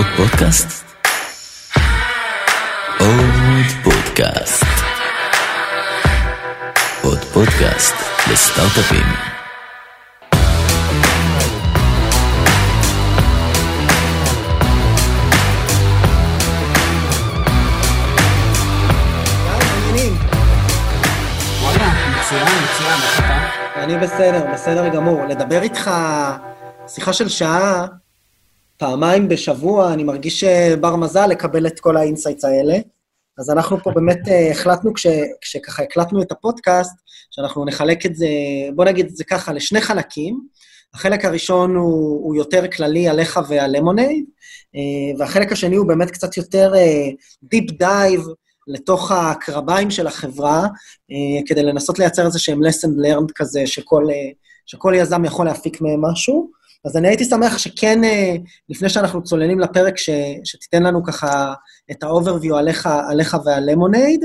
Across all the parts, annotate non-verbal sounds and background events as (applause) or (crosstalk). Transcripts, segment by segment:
עוד פודקאסט? עוד פודקאסט. עוד פודקאסט לסטארט-אפים. אני בסדר, בסדר גמור. לדבר איתך שיחה של שעה, פעמיים בשבוע, אני מרגיש בר מזל לקבל את כל ה insights האלה. אז אנחנו פה באמת אה, החלטנו, כש, כשככה הקלטנו את הפודקאסט, שאנחנו נחלק את זה, בוא נגיד את זה ככה, לשני חלקים. החלק הראשון הוא, הוא יותר כללי עליך ועל למונייד, אה, והחלק השני הוא באמת קצת יותר deep dive לתוך הקרביים של החברה, כדי לנסות לייצר איזה שהם lesson learned כזה, שכל, שכל יזם יכול להפיק מהם משהו. אז אני הייתי שמח שכן, לפני שאנחנו צוללים לפרק, ש, שתיתן לנו ככה את ה-overview עליך, עליך ועל למונייד,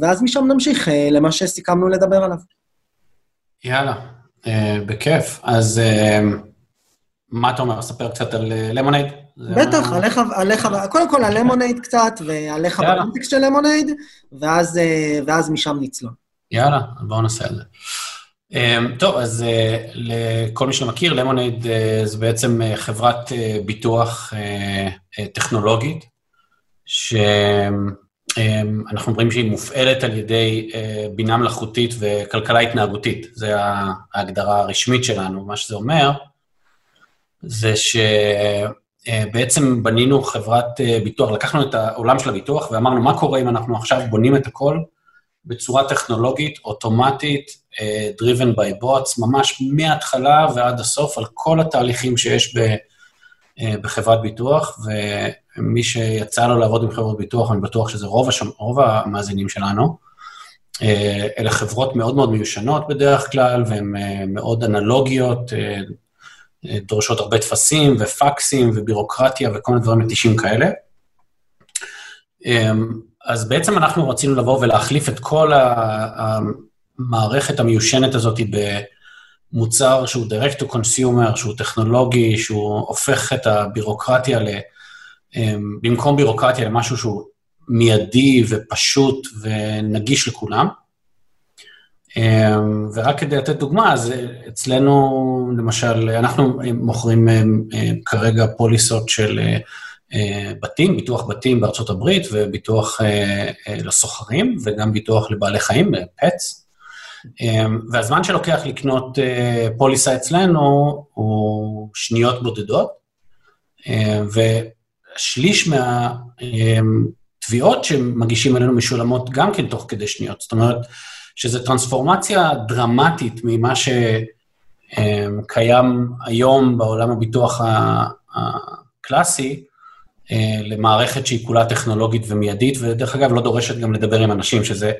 ואז משם נמשיך למה שסיכמנו לדבר עליו. יאללה, בכיף. אז מה אתה אומר? ספר קצת על למונייד. בטח, עליך, עליך, קודם כל על למונייד קצת, ועליך בקונטקסט של למונייד, ואז, ואז משם נצלול. יאללה, בואו נעשה את זה. טוב, אז לכל מי שמכיר, למונייד זה בעצם חברת ביטוח טכנולוגית, שאנחנו אומרים שהיא מופעלת על ידי בינה מלאכותית וכלכלה התנהגותית. זו ההגדרה הרשמית שלנו. מה שזה אומר, זה שבעצם בנינו חברת ביטוח, לקחנו את העולם של הביטוח ואמרנו, מה קורה אם אנחנו עכשיו בונים את הכל בצורה טכנולוגית, אוטומטית, driven by bots, ממש מההתחלה ועד הסוף, על כל התהליכים שיש בחברת ביטוח, ומי שיצא לו לעבוד עם חברות ביטוח, אני בטוח שזה רוב, השם, רוב המאזינים שלנו, אלה חברות מאוד מאוד מיושנות בדרך כלל, והן מאוד אנלוגיות, דורשות הרבה טפסים ופקסים ובירוקרטיה וכל מיני דברים מתישים כאלה. אז בעצם אנחנו רצינו לבוא ולהחליף את כל המערכת המיושנת הזאת במוצר שהוא direct to consumer, שהוא טכנולוגי, שהוא הופך את הבירוקרטיה, ל... במקום בירוקרטיה למשהו שהוא מיידי ופשוט ונגיש לכולם. ורק כדי לתת דוגמה, אז אצלנו, למשל, אנחנו מוכרים כרגע פוליסות של בתים, ביטוח בתים בארצות הברית, וביטוח לסוחרים, וגם ביטוח לבעלי חיים, פטס. והזמן שלוקח לקנות פוליסה אצלנו הוא שניות בודדות, ושליש מהתביעות שמגישים אלינו משולמות גם כן תוך כדי שניות. זאת אומרת, שזו טרנספורמציה דרמטית ממה שקיים היום בעולם הביטוח הקלאסי, למערכת שהיא כולה טכנולוגית ומיידית, ודרך אגב, לא דורשת גם לדבר עם אנשים, שזה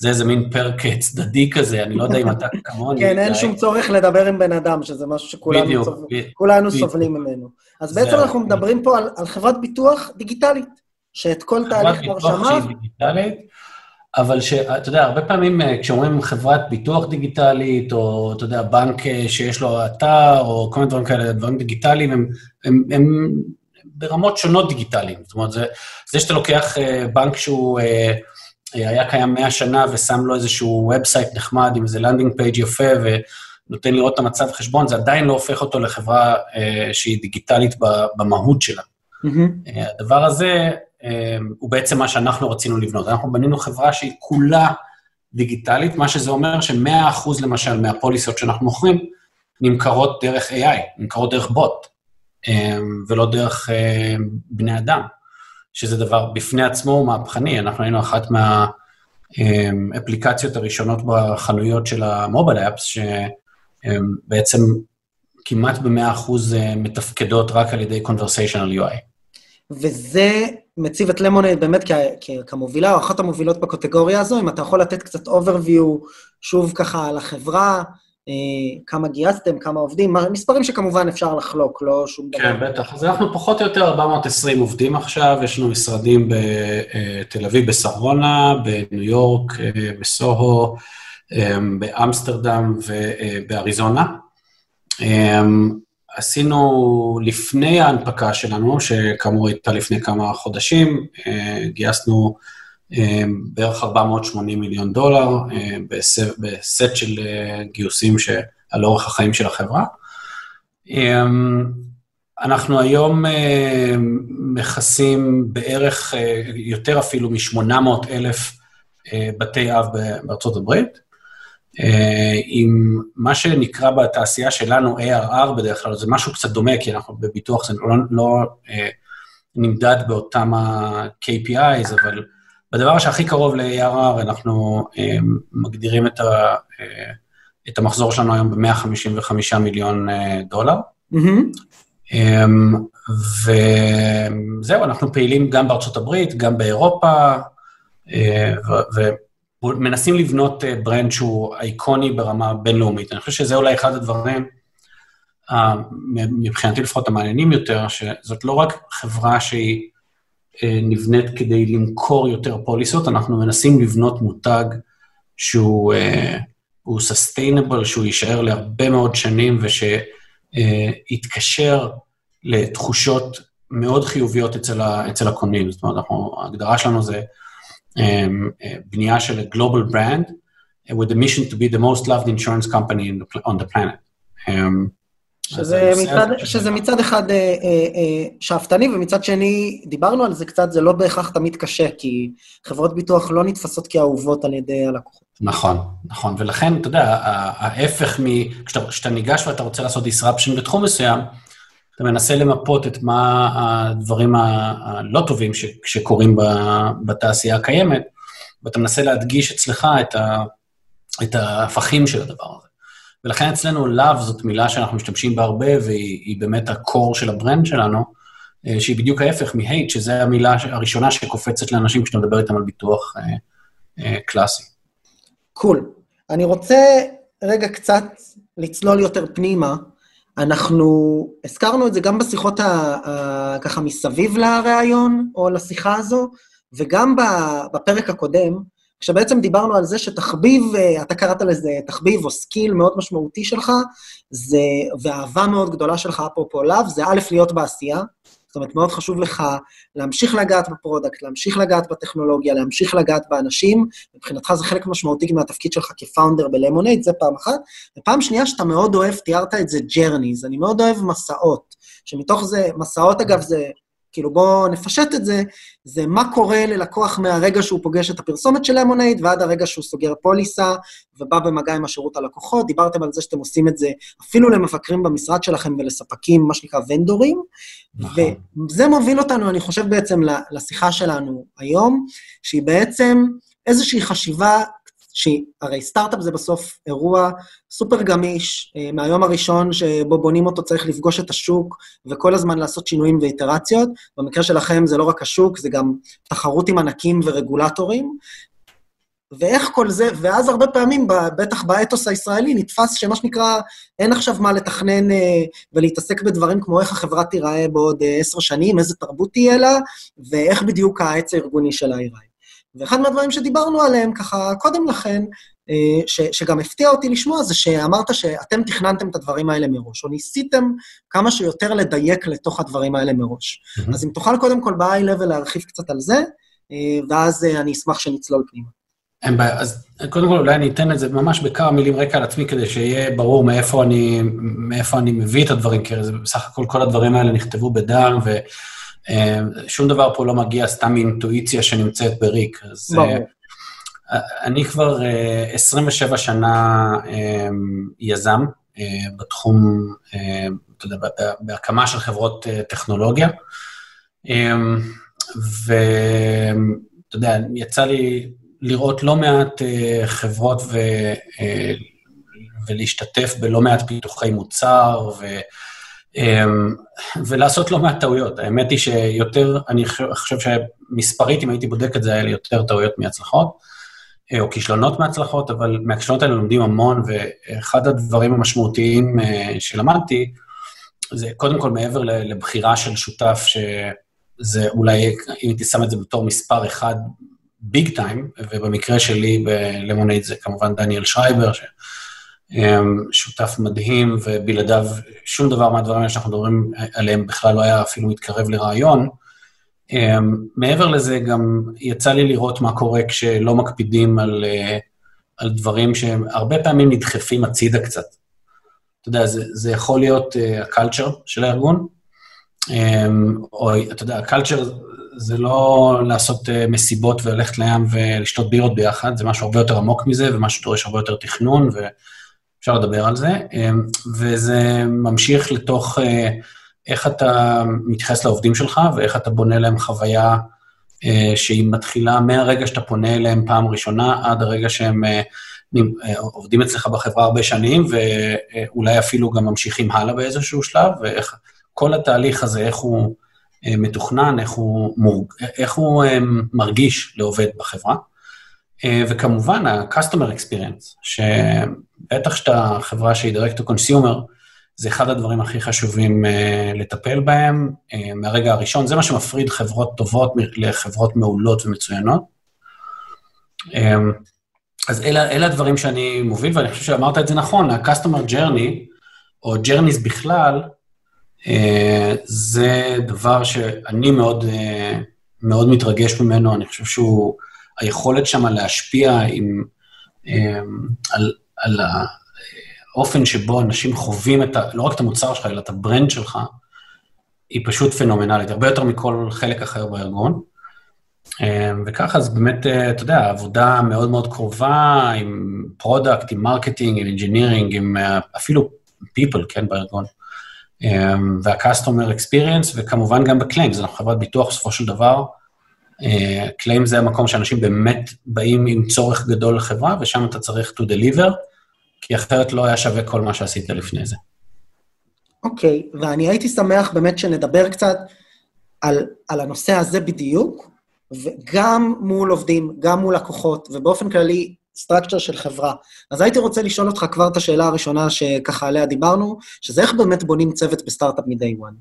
זה איזה מין פרק צדדי כזה, אני לא יודע אם אתה כמוני. כן, אין שום צורך לדבר עם בן אדם, שזה משהו שכולנו סובלים ממנו. אז בעצם אנחנו מדברים פה על חברת ביטוח דיגיטלית, שאת כל תהליך ההרשמה... חברת ביטוח שהיא דיגיטלית, אבל שאתה יודע, הרבה פעמים כשאומרים חברת ביטוח דיגיטלית, או אתה יודע, בנק שיש לו אתר, או כל מיני דברים כאלה, דברים דיגיטליים, הם, הם, הם ברמות שונות דיגיטליים. זאת אומרת, זה, זה שאתה לוקח בנק שהוא היה קיים 100 שנה ושם לו איזשהו website נחמד עם איזה landing page יפה ונותן לראות את המצב חשבון, זה עדיין לא הופך אותו לחברה שהיא דיגיטלית במהות שלה. Mm-hmm. הדבר הזה הוא בעצם מה שאנחנו רצינו לבנות. אנחנו בנינו חברה שהיא כולה דיגיטלית, מה שזה אומר ש-100% למשל מהפוליסות שאנחנו מוכרים, נמכרות דרך AI, נמכרות דרך בוט, ולא דרך בני אדם, שזה דבר בפני עצמו מהפכני. אנחנו היינו אחת מהאפליקציות הראשונות בחנויות של המובייל אפס, שבעצם כמעט ב-100% מתפקדות רק על ידי conversational UI. וזה מציב את למונייד באמת כמובילה, או אחת המובילות בקטגוריה הזו, אם אתה יכול לתת קצת overview, שוב ככה על החברה, כמה גייסתם, כמה עובדים, מספרים שכמובן אפשר לחלוק, לא שום דבר. כן, בטח. אז אנחנו פחות או יותר 420 עובדים עכשיו, יש לנו משרדים בתל אביב, בשרונה, בניו יורק, בסוהו, באמסטרדם ובאריזונה. עשינו לפני ההנפקה שלנו, שכאמור הייתה לפני כמה חודשים, אה, גייסנו אה, בערך 480 מיליון דולר אה, בסט, של גיוסים שעל אורך החיים של החברה. אנחנו היום מכסים בערך יותר אפילו מ-800 אלף בתי אב בארצות הברית. אה, עם מה שנקרא בתעשייה שלנו ARR בדרך כלל, זה משהו קצת דומה, כי אנחנו בביטוח, זה לא, לא אה, נמדד באותם ה-KPIs, אבל בדבר שהכי קרוב ל-ARR, אנחנו אה, מגדירים את, ה, אה, את המחזור שלנו היום ב-155 מיליון אה, דולר. Mm-hmm. וזהו, אנחנו פעילים גם בארצות הברית, גם באירופה, אה, ו... מנסים לבנות ברנד שהוא אייקוני ברמה בינלאומית. אני חושב שזה אולי אחד הדברים, מבחינתי לפחות המעניינים יותר, שזאת לא רק חברה שהיא נבנית כדי למכור יותר פוליסות, אנחנו מנסים לבנות מותג שהוא סוסטיינבל, שהוא יישאר להרבה מאוד שנים ושיתקשר לתחושות מאוד חיוביות אצל, אצל הקונים. זאת אומרת, אנחנו, ההגדרה שלנו זה um, בנייה של global brand with the mission to be the most loved insurance company the, on the planet. Um, שזה מצד, שזה מצד אחד אה, אה, אה, שאפתני, ומצד שני, דיברנו על זה קצת, זה לא בהכרח תמיד קשה, כי חברות ביטוח לא נתפסות כאהובות על ידי הלקוחות. נכון, נכון, ולכן, אתה יודע, ההפך מ... כשאתה ניגש ואתה רוצה לעשות disruption בתחום מסוים, אתה מנסה למפות את מה הדברים הלא טובים שקורים בתעשייה הקיימת, ואתה מנסה להדגיש אצלך את, ה, את ההפכים של הדבר הזה. ולכן אצלנו Love זאת מילה שאנחנו משתמשים בה הרבה, והיא באמת הקור של הברנד שלנו, אה, שהיא בדיוק ההפך מ-hate, שזו המילה הראשונה שקופצת לאנשים כשאתה מדבר איתם על ביטוח אה, אה, קלאסי. Cool. Cool. אני רוצה רגע קצת לצלול יותר פנימה. אנחנו הזכרנו את זה גם בשיחות ה, ה, ככה מסביב לראיון, או לשיחה הזו, וגם בפרק הקודם, כשבעצם דיברנו על זה שתחביב, אתה קראת לזה תחביב או skill מאוד משמעותי שלך, זה, ואהבה מאוד גדולה שלך, אפרופו לאו, זה א', להיות בעשייה, זאת אומרת, מאוד חשוב לך להמשיך לגעת ב product, להמשיך לגעת בטכנולוגיה, להמשיך לגעת באנשים. מבחינתך זה חלק משמעותי מהתפקיד שלך כ founder בלמונייד, זה פעם אחת. ופעם שנייה שאתה מאוד אוהב, תיארת את זה journeys, אני מאוד אוהב מסעות, שמתוך זה, מסעות אגב זה כאילו בואו נפשט את זה, זה מה קורה ללקוח מהרגע שהוא פוגש את הפרסומת של למונייד ועד הרגע שהוא סוגר פוליסה ובא במגע עם השירות הלקוחות. דיברתם על זה שאתם עושים את זה אפילו למבקרים במשרד שלכם ולספקים, מה שנקרא vendorים. נכון. וזה מוביל אותנו, אני חושב בעצם לשיחה שלנו היום, שהיא בעצם איזושהי חשיבה שהרי סטארט-אפ זה בסוף אירוע סופר גמיש, אה, מהיום הראשון שבו בונים אותו צריך לפגוש את השוק וכל הזמן לעשות שינויים ואיטרציות. במקרה שלכם זה לא רק השוק, זה גם תחרות עם ענקים ורגולטורים. ואיך כל זה, ואז הרבה פעמים, בטח באתוס הישראלי, נתפס שמה שנקרא, אין עכשיו מה לתכנן אה, ולהתעסק בדברים כמו איך החברה תיראה בעוד אה, עשר שנים, איזה תרבות תהיה לה, ואיך בדיוק העץ הארגוני שלה ייראה. ואחד מהדברים שדיברנו עליהם ככה קודם לכן, אה, ש, שגם הפתיע אותי לשמוע, זה שאמרת שאתם תכננתם את הדברים האלה מראש, או ניסיתם כמה שיותר לדייק לתוך הדברים האלה מראש. Mm-hmm. אז אם תוכל קודם כל ב-high-level להרחיב קצת על זה, אה, ואז אה, אני אשמח שנצלול פנימה. אין בעיה, אז קודם כל אולי אני אתן את זה ממש בכמה מילים רקע על עצמי, כדי שיהיה ברור מאיפה אני, מאיפה אני מביא את הדברים, כי בסך הכל כל הדברים האלה נכתבו בדם, ו... אה, שום דבר פה לא מגיע סתם מאינטואיציה שנמצאת בריק. אז ברור. אה, אני כבר 27 אה, שנה יזם בתחום, אתה יודע, בהקמה של חברות טכנולוגיה, ואתה יודע, יצא לי לראות לא מעט חברות ו... ולהשתתף בלא מעט פיתוחי מוצר, ו... אמ, ולעשות לא מעט טעויות. האמת היא שיותר, אני חושב שמספרית, אם הייתי בודק את זה, היה לי יותר טעויות מהצלחות, אה, או כישלונות מהצלחות, אבל מהכישלונות האלה לומדים המון, ואחד הדברים המשמעותיים אה, שלמדתי, זה קודם כל מעבר לבחירה של שותף, שזה אולי, אם הייתי שם את זה בתור מספר אחד, ביג טיים, ובמקרה שלי בלמונייד זה כמובן דניאל שרייבר, ש... שותף מדהים, ובלעדיו שום דבר מהדברים האלה שאנחנו מדברים עליהם בכלל לא היה אפילו מתקרב לרעיון. מעבר לזה, גם יצא לי לראות מה קורה כשלא מקפידים על, על דברים שהם הרבה פעמים נדחפים הצידה קצת. אתה יודע, זה, זה יכול להיות הקלצ'ר uh, של הארגון, um, או אתה יודע, הקלצ'ר זה לא לעשות uh, מסיבות וללכת לים ולשתות בירות ביחד, זה משהו הרבה יותר עמוק מזה, ומשהו שדורש הרבה יותר תכנון, ואפשר לדבר על זה. Um, וזה ממשיך לתוך uh, איך אתה מתייחס לעובדים שלך, ואיך אתה בונה להם חוויה uh, שהיא מתחילה מהרגע שאתה פונה אליהם פעם ראשונה, עד הרגע שהם... Uh, עובדים אצלך בחברה הרבה שנים, ואולי אפילו גם ממשיכים הלאה באיזשהו שלב, ואיך כל התהליך הזה, איך הוא אה, מתוכנן, איך הוא, מורג, איך הוא אה, מרגיש לעובד בחברה. אה, וכמובן, ה-customer experience, שבטח שאתה חברה שהיא direct to consumer, זה אחד הדברים הכי חשובים uh, לטפל בהם uh, מהרגע הראשון. זה מה שמפריד חברות טובות לחברות מעולות ומצוינות. Um, אז אלה, אלה הדברים שאני מוביל, ואני חושב שאמרת את זה נכון, ה-customer journey, או journeys בכלל, אה, זה דבר שאני מאוד, אה, מאוד מתרגש ממנו, אני חושב שהוא, היכולת שם להשפיע עם, אה, על, על האופן שבו אנשים חווים את ה, לא רק את המוצר שלך, אלא את ה brand שלך, היא פשוט פנומנלית, הרבה יותר מכל חלק אחר בארגון. אמ, וככה, אז באמת, אה, אתה יודע, עבודה מאוד מאוד קרובה עם product, עם marketing, עם engineering, עם אה, אפילו people, כן, בארגון. אמ, וה-customer experience, וכמובן גם ב claims, אנחנו חברת ביטוח בסופו של דבר. Claims אה, זה המקום שאנשים באמת באים עם צורך גדול לחברה, ושם אתה צריך to deliver, כי אחרת לא היה שווה כל מה שעשית לפני זה. אוקיי, okay, ואני הייתי שמח באמת שנדבר קצת על, על הנושא הזה בדיוק, וגם מול עובדים, גם מול לקוחות, ובאופן כללי, סטרקצ'ר של חברה. אז הייתי רוצה לשאול אותך כבר את השאלה הראשונה שככה עליה דיברנו, שזה איך באמת בונים צוות בסטארט-אפ מ-day one.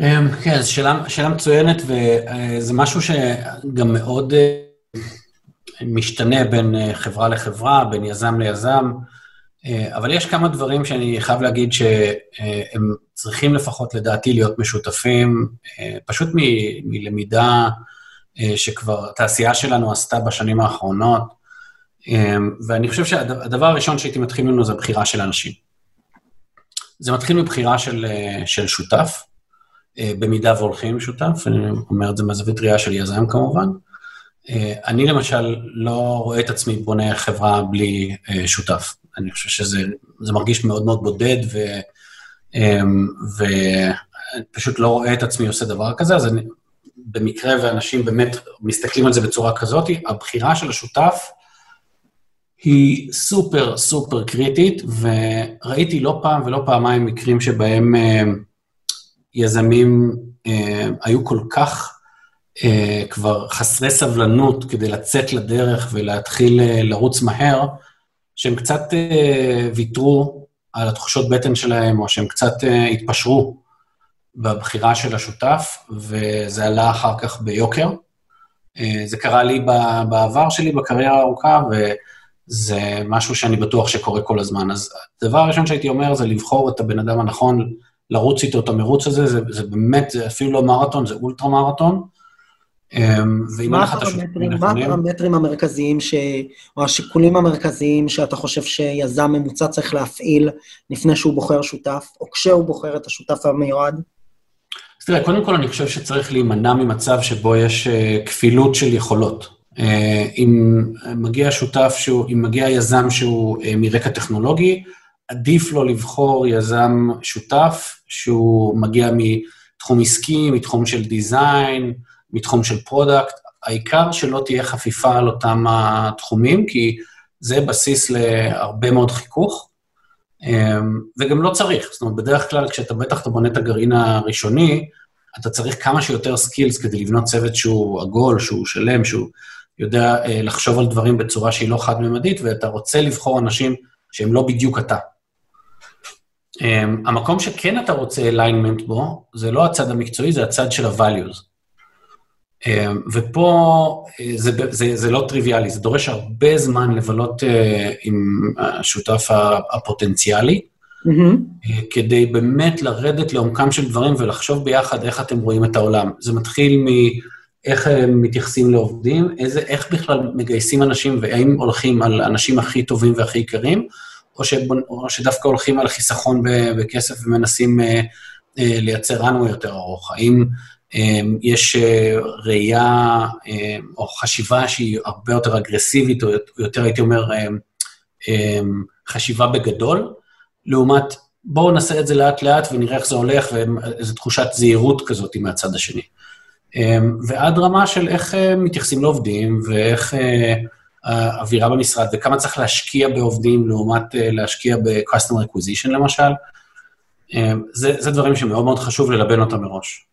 אמ, כן, זו שאלה, שאלה מצוינת, וזה משהו שגם מאוד משתנה בין אה, חברה לחברה, בין יזם ליזם. אה, אבל יש כמה דברים שאני חייב להגיד שהם צריכים לפחות, לדעתי, להיות משותפים, אה, פשוט מ- מלמידה אה, שכבר התעשייה שלנו עשתה בשנים האחרונות, ואני חושב שהדבר הראשון שהייתי מתחיל ממנו זה בחירה של אנשים. זה מתחיל מבחירה של, של שותף, במידה והולכים שותף, אני אומר את זה מהזווית ראייה של יזם כמובן. אני למשל לא רואה את עצמי בונה חברה בלי שותף. אני חושב שזה מרגיש מאוד מאוד בודד, ו, אמ, ופשוט לא רואה את עצמי עושה דבר כזה, אז אני, במקרה ואנשים באמת מסתכלים על זה בצורה כזאת, הבחירה של השותף היא סופר סופר קריטית, וראיתי לא פעם ולא פעמיים מקרים שבהם אמ, יזמים היו כל כך uh, כבר חסרי סבלנות כדי לצאת לדרך ולהתחיל uh, לרוץ מהר, שהם קצת אה, ויתרו על התחושות בטן שלהם, או שהם קצת אה, התפשרו בבחירה של השותף, וזה עלה אחר כך ביוקר. אה, זה קרה לי בעבר שלי, בקריירה הארוכה, וזה משהו שאני בטוח שקורה כל הזמן. אז הדבר הראשון שהייתי אומר זה לבחור את הבן אדם הנכון, לרוץ איתו את המרוץ הזה, זה, זה באמת, זה אפילו לא מרתון, זה אולטרה מרתון. אמ, השיקולים הנכונים... מה הפרמטרים המרכזיים, ש... או השיקולים המרכזיים שאתה חושב שיזם ממוצע צריך להפעיל לפני שהוא בוחר שותף, או כשהוא בוחר את השותף המיועד? אז תראה, קודם כל אני חושב שצריך להימנע ממצב שבו יש uh, כפילות של יכולות. Uh, אם מגיע שותף שהוא, אם מגיע יזם שהוא uh, מרקע טכנולוגי, עדיף לו לבחור יזם שותף שהוא מגיע מתחום עסקי, מתחום של דיזיין, מתחום של product, העיקר שלא תהיה חפיפה על אותם התחומים, כי זה בסיס להרבה מאוד חיכוך, אמ, וגם לא צריך. זאת אומרת, בדרך כלל כשאתה בטח אתה בונה את הגרעין הראשוני, אתה צריך כמה שיותר skills כדי לבנות צוות שהוא עגול, שהוא שלם, שהוא יודע אה, לחשוב על דברים בצורה שהיא לא חד-ממדית, ואתה רוצה לבחור אנשים שהם לא בדיוק אתה. Um, המקום שכן אתה רוצה alignment בו, זה לא הצד המקצועי, זה הצד של ה-values. אמ, ופה אה, זה, זה, זה לא טריוויאלי, זה דורש הרבה זמן לבלות אה, עם השותף הפוטנציאלי, mm-hmm. כדי באמת לרדת לעומקם של דברים ולחשוב ביחד איך אתם רואים את העולם. זה מתחיל מאיך הם מתייחסים לעובדים, איזה, איך בכלל מגייסים אנשים, והאם הולכים על האנשים הכי טובים והכי יקרים, או, שבונ, או שדווקא הולכים על חיסכון בכסף ומנסים לייצר לנו יותר ארוך. האם... אמ, יש אה, ראייה אה, או חשיבה שהיא הרבה יותר אגרסיבית, או יותר, הייתי אומר, אמ, אמ, חשיבה בגדול, לעומת בואו נעשה את זה לאט-לאט ונראה איך זה הולך, ואיזו תחושת זהירות כזאת מהצד השני. ועד רמה של איך אה, מתייחסים לעובדים, ואיך האווירה במשרד, וכמה צריך להשקיע בעובדים לעומת להשקיע ב-customer acquisition למשל. זה, זה דברים שמאוד מאוד חשוב ללבן אותם מראש.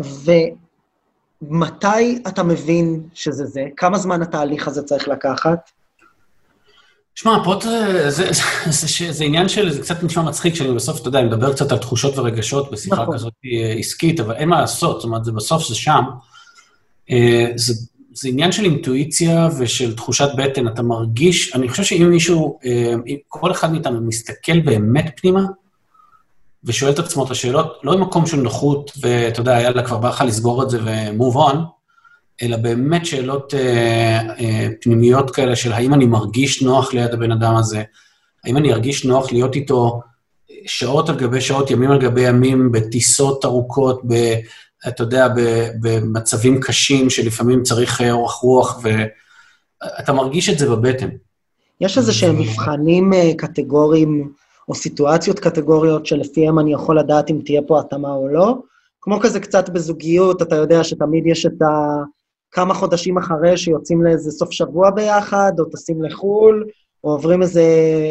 ומתי אתה מבין שזה זה? כמה זמן התהליך הזה צריך לקחת? שמע, פה זה, זה, זה, זה, זה עניין של, זה קצת נשמע מצחיק, שאני בסוף, אתה יודע, אני מדבר קצת על תחושות ורגשות בשיחה נכון. כזאת אה, עסקית, אבל אין מה לעשות, זאת אומרת, זה בסוף זה שם. אה, זה, זה עניין של אינטואיציה ושל תחושת בטן. אתה מרגיש, אני חושב שאם מישהו, אה, כל אחד מאיתנו מסתכל באמת פנימה, ושואל את עצמו את השאלות, לא ממקום של נוחות, ואתה יודע, יאללה, כבר בא לך לסגור את זה ו-move on, אלא באמת שאלות אה, אה, פנימיות כאלה של האם אני מרגיש נוח ליד הבן אדם הזה, האם אני ארגיש נוח להיות איתו שעות על גבי שעות, ימים על גבי ימים, בטיסות ארוכות, ב, אתה יודע, במצבים קשים שלפעמים צריך אה, אורך רוח, ואתה מרגיש את זה בבטן. יש איזה שהם מבחנים אה, קטגוריים או סיטואציות קטגוריות שלפיהם אני יכול לדעת אם תהיה פה התאמה או לא. כמו כזה קצת בזוגיות, אתה יודע שתמיד יש את ה... כמה חודשים אחרי שיוצאים לאיזה סוף שבוע ביחד, או טסים לחו"ל, או עוברים איזה...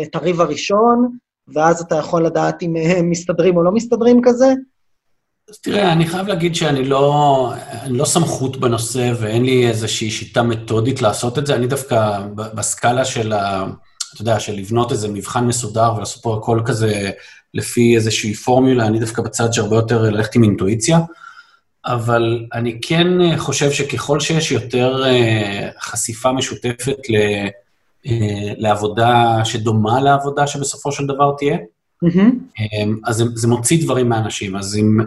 את הריב הראשון, ואז אתה יכול לדעת אם הם מסתדרים או לא מסתדרים כזה. אז תראה, אני חייב להגיד שאני לא, אני לא סמכות בנושא ואין לי איזושהי שיטה מתודית לעשות את זה. אני דווקא בסקאלה של ה... אתה יודע, של לבנות איזה מבחן מסודר ולעשות פה הכל כזה לפי איזושהי פורמולה, אני דווקא בצד שהרבה יותר ללכת עם אינטואיציה, אבל אני כן חושב שככל שיש יותר אה, חשיפה משותפת ל, אה, לעבודה שדומה לעבודה שבסופו של דבר תהיה, mm-hmm. אז זה, זה מוציא דברים מאנשים. אז אם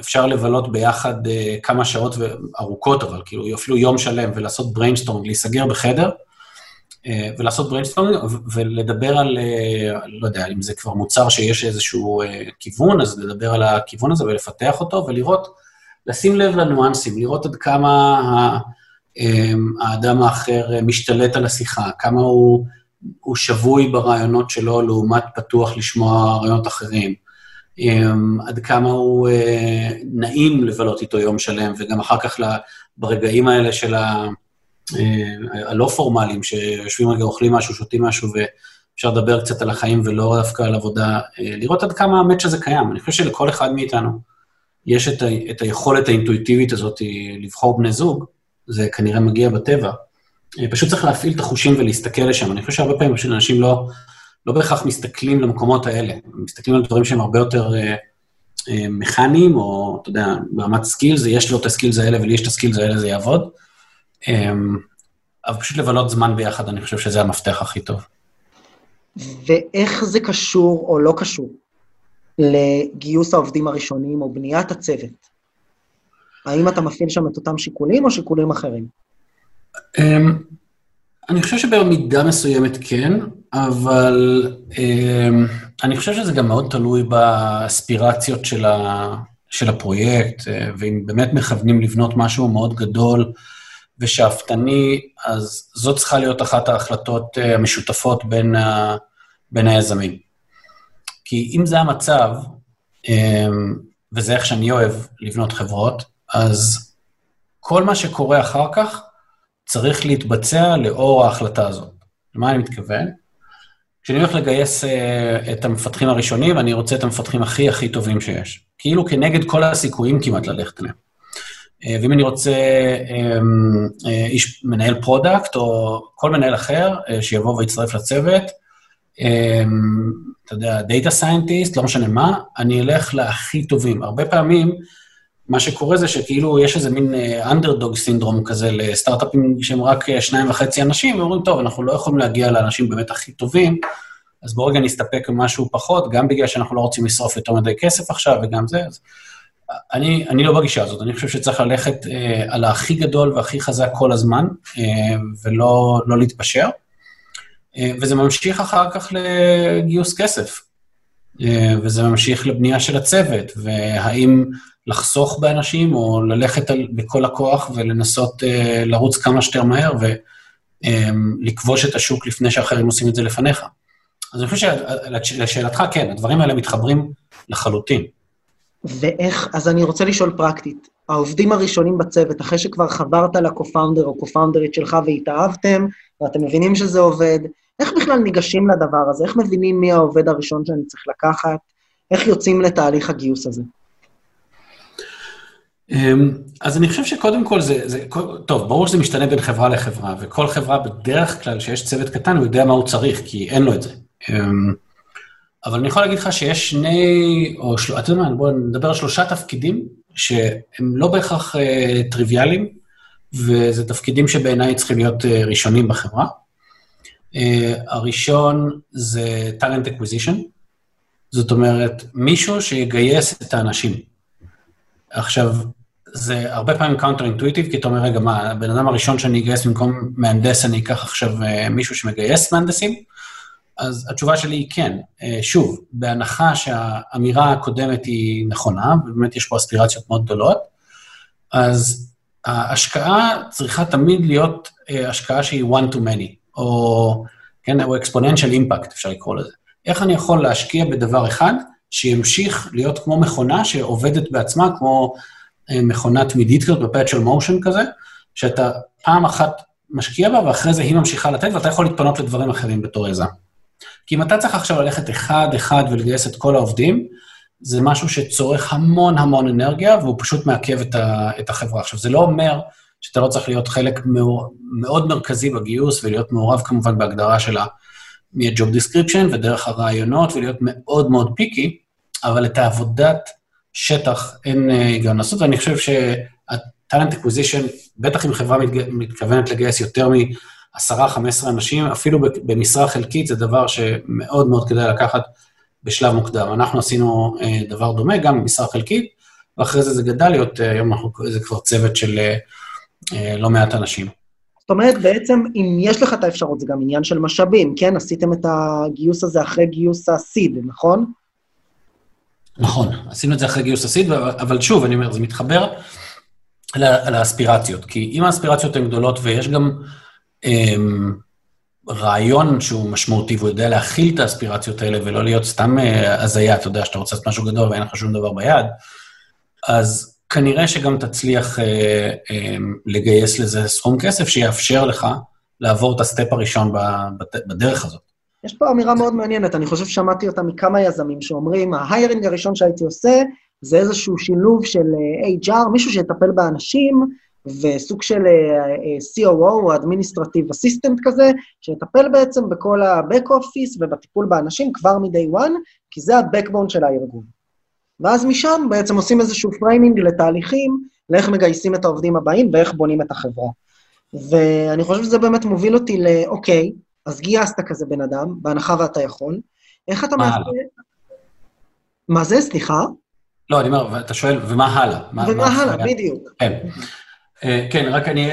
אפשר לבלות ביחד כמה שעות ארוכות, אבל כאילו אפילו יום שלם ולעשות brainstorm, להיסגר בחדר, אה, ולעשות brainstorming ולדבר על, אה, לא יודע, אם זה כבר מוצר שיש איזשהו אה, כיוון, אז לדבר על הכיוון הזה ולפתח אותו ולראות, לשים לב לניואנסים, לראות עד כמה האדם האחר משתלט על השיחה, כמה הוא, הוא שבוי ברעיונות שלו לעומת פתוח לשמוע רעיונות אחרים, עד כמה הוא נעים לבלות איתו יום שלם, וגם אחר כך ברגעים האלה של ה... אה, הלא פורמליים, שיושבים רגע, אוכלים משהו, שותים משהו, ואפשר לדבר קצת על החיים ולא דווקא על עבודה, אה, לראות עד כמה המאץ' הזה קיים. אני חושב שלכל אחד מאיתנו יש את, ה, את היכולת האינטואיטיבית הזאת לבחור בני זוג, זה כנראה מגיע בטבע. אה, פשוט צריך להפעיל את החושים ולהסתכל לשם. אני חושב שהרבה פעמים פשוט אנשים לא, לא בהכרח מסתכלים למקומות האלה, הם מסתכלים על דברים שהם הרבה יותר אה, אה, מכניים, או, אתה יודע, ברמת skills, יש לו את ה skills האלה ולי יש את ה skills האלה, זה יעבוד. אמ, אבל פשוט לבלות זמן ביחד, אני חושב שזה המפתח הכי טוב. ואיך זה קשור או לא קשור לגיוס העובדים הראשונים או בניית הצוות? האם אתה מפעיל שם את אותם שיקולים או שיקולים אחרים? אמ, אני חושב שבמידה מסוימת כן, אבל um, אני חושב שזה גם מאוד תלוי באספירציות של, ה, של הפרויקט, אה, ואם באמת מכוונים לבנות משהו מאוד גדול, ושאפתני, אז זאת צריכה להיות אחת ההחלטות אה, המשותפות בין, ה, בין היזמים. כי אם זה המצב, אמ, וזה איך שאני אוהב לבנות חברות, אז כל מה שקורה אחר כך צריך להתבצע לאור ההחלטה הזאת. למה אני מתכוון? כשאני הולך לגייס uh, את המפתחים הראשונים, אני רוצה את המפתחים הכי הכי טובים שיש. כאילו כנגד כל הסיכויים כמעט ללכת אליהם. אה, ואם אני רוצה אמ, אה, איש, מנהל product או כל מנהל אחר אה, שיבוא ויצטרף לצוות, אמ, אתה יודע, data scientist, לא משנה מה, אני אלך להכי טובים. הרבה פעמים, מה שקורה זה שכאילו יש איזה מין אנדרדוג סינדרום כזה לסטארט-אפים שהם רק שניים וחצי אנשים, ואומרים, טוב, אנחנו לא יכולים להגיע לאנשים באמת הכי טובים, אז בואו רגע נסתפק במשהו פחות, גם בגלל שאנחנו לא רוצים לשרוף יותר מדי כסף עכשיו וגם זה. אז אני, אני לא בגישה הזאת, אני חושב שצריך ללכת אה, על הכי גדול והכי חזק כל הזמן, אה, ולא לא להתפשר. אה, וזה ממשיך אחר כך לגיוס כסף, אה, וזה ממשיך לבנייה של הצוות, והאם לחסוך באנשים או ללכת על, בכל הכוח ולנסות אה, לרוץ כמה שיותר מהר ולכבוש את השוק לפני שאחרים עושים את זה לפניך. אז אני חושב שלשאלתך, כן, הדברים האלה מתחברים לחלוטין. ואיך, אז אני רוצה לשאול פרקטית, העובדים הראשונים בצוות, אחרי שכבר חברת לקו-פאונדר או קו-פאונדרית שלך והתאהבתם, ואתם מבינים שזה עובד, איך בכלל ניגשים לדבר הזה? איך מבינים מי העובד הראשון שאני צריך לקחת? איך יוצאים לתהליך הגיוס הזה? אמ, אז אני חושב שקודם כל זה, זה, טוב, ברור שזה משתנה בין חברה לחברה, וכל חברה בדרך כלל, שיש צוות קטן, הוא יודע מה הוא צריך, כי אין לו את זה. אבל אני יכול להגיד לך שיש שני, או של... אתה יודע מה, בואו נדבר על שלושה תפקידים שהם לא בהכרח uh, טריוויאליים, וזה תפקידים שבעיניי צריכים להיות uh, ראשונים בחברה. Uh, הראשון זה talent acquisition, זאת אומרת, מישהו שיגייס את האנשים. עכשיו, זה הרבה פעמים counter intuitive, כי אתה אומר, רגע, מה, הבן אדם הראשון שאני אגייס במקום מהנדס, אני אקח עכשיו uh, מישהו שמגייס מהנדסים? אז התשובה שלי היא כן. אה, שוב, בהנחה שהאמירה הקודמת היא נכונה, ובאמת יש פה אספירציות מאוד גדולות, אז ההשקעה צריכה תמיד להיות אה, השקעה שהיא one to many, או, כן, או exponential impact, אפשר לקרוא לזה. איך אני יכול להשקיע בדבר אחד שימשיך להיות כמו מכונה שעובדת בעצמה, כמו אה, מכונה תמידית כזאת, ב-Perpetual motion כזה, שאתה פעם אחת משקיע בה, ואחרי זה היא ממשיכה לתת, ואתה יכול להתפנות לדברים אחרים בתור יזם. כי אם אתה צריך עכשיו ללכת אחד-אחד ולגייס את כל העובדים, זה משהו שצורך המון המון אנרגיה, והוא פשוט מעכב את, ה, את החברה. עכשיו, זה לא אומר שאתה לא צריך להיות חלק מאוד מרכזי בגיוס, ולהיות מעורב כמובן בהגדרה של מ-job description ודרך הרעיונות, ולהיות מאוד מאוד פיקי, אבל את העבודת שטח אין אה, היגיון לעשות, ואני חושב שה-talent acquisition, בטח אם חברה מתכוונת לגייס יותר מ... 10-15 אנשים, אפילו במשרה חלקית, זה דבר שמאוד מאוד כדאי לקחת בשלב מוקדם. אנחנו עשינו אה, דבר דומה, גם במשרה חלקית, ואחרי זה זה גדל להיות, אה, היום אנחנו, זה כבר צוות של אה, לא מעט אנשים. זאת אומרת, בעצם, אם יש לך את האפשרות, זה גם עניין של משאבים, כן? עשיתם את הגיוס הזה אחרי גיוס הסיד, נכון? נכון, עשינו את זה אחרי גיוס הסיד, אבל שוב, אני אומר, זה מתחבר לאספירציות, כי אם האספירציות הן גדולות ויש גם רעיון שהוא משמעותי והוא יודע להכיל את האספירציות האלה ולא להיות סתם אה, הזיה, אתה יודע, שאתה רוצה לעשות משהו גדול ואין לך שום דבר ביד, אז כנראה שגם תצליח אה, אה, לגייס לזה סכום כסף שיאפשר לך לעבור את הסטפ הראשון בדרך הזאת. יש פה אמירה מאוד מעניינת, אני חושב ששמעתי אותה מכמה יזמים שאומרים, ההיירינג הראשון שהייתי עושה זה איזשהו שילוב של אה, HR, מישהו שיטפל באנשים, וסוג של אה, אה, COO, Administrative Assistant כזה, שיטפל בעצם בכל ה-back office ובטיפול באנשים כבר מ-day one, כי זה ה-backbone של הארגון. ואז משם בעצם עושים איזשהו framing לתהליכים, לאיך מגייסים את העובדים הבאים ואיך בונים את החברה. ואני חושב שזה באמת מוביל אותי ל, אוקיי, אז גייסת כזה בן אדם, בהנחה ואתה יכול, איך אתה מעשה... מה זה, סליחה? לא, אני אומר, אתה שואל, ומה הלאה? ומה הלאה, בדיוק. כן. אה, כן, רק אני,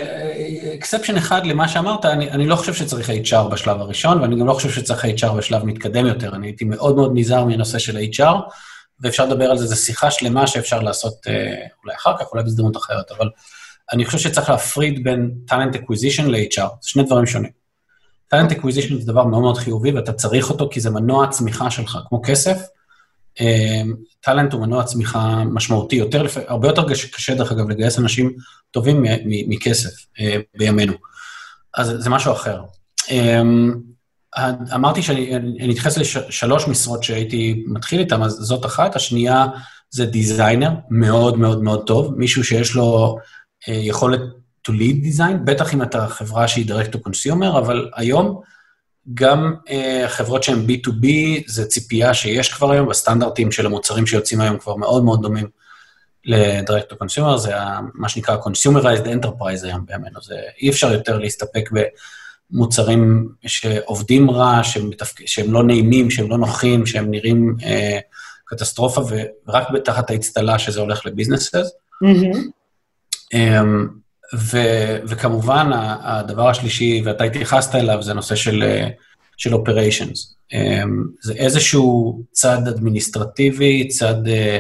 אקספשן אה, אחד למה שאמרת, אני, אני לא חושב שצריך HR בשלב הראשון, ואני גם לא חושב שצריך HR בשלב מתקדם יותר. אני הייתי מאוד מאוד נזהר מהנושא של HR, ואפשר לדבר על זה, זו שיחה שלמה שאפשר לעשות אה, אולי אחר כך, אולי בהזדמנות אחרת, אבל אני חושב שצריך להפריד בין talent acquisition ל-HR, זה שני דברים שונים. talent acquisition זה דבר מאוד מאוד חיובי, ואתה צריך אותו כי זה מנוע צמיחה שלך, כמו כסף, טאלנט הוא מנוע צמיחה משמעותי, יותר, הרבה יותר קשה, דרך אגב, לגייס אנשים טובים מכסף אה, בימינו. אז זה משהו אחר. אמ, אמרתי שאני אתייחס לשלוש משרות שהייתי מתחיל איתן, אז זאת אחת. השנייה זה דיזיינר, מאוד מאוד מאוד טוב, מישהו שיש לו אה, יכולת to lead design, בטח אם אתה חברה שהיא direct to consumer, אבל היום גם uh, חברות שהן B2B, זה ציפייה שיש כבר היום, בסטנדרטים של המוצרים שיוצאים היום כבר מאוד מאוד דומים ל-direct to consumer, זה מה שנקרא consumerized enterprise היום בימינו, זה אי אפשר יותר להסתפק במוצרים שעובדים רע, שהם, מתפק... שהם לא נעימים, שהם לא נוחים, שהם נראים אה, קטסטרופה, ורק תחת האצטלה שזה הולך לביזנסס. Mm-hmm. אמ, ו- וכמובן, הדבר השלישי, ואתה התייחסת אליו, זה הנושא של, של operations. אמ, זה איזשהו צד אדמיניסטרטיבי, צד, אה,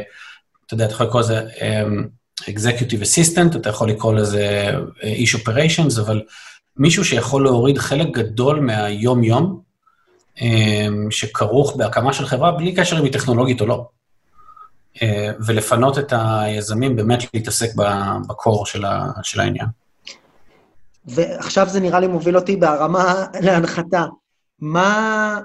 אתה יודע, אתה יכול לקרוא לזה אמ, executive assistant, אתה יכול לקרוא לזה אה, ish operations, אבל מישהו שיכול להוריד חלק גדול מהיום-יום, שכרוך בהקמה של חברה, בלי קשר אם היא טכנולוגית או לא. אה, ולפנות את היזמים באמת להתעסק בקור של, העניין. ועכשיו זה נראה לי מוביל אותי בהרמה להנחתה. מה,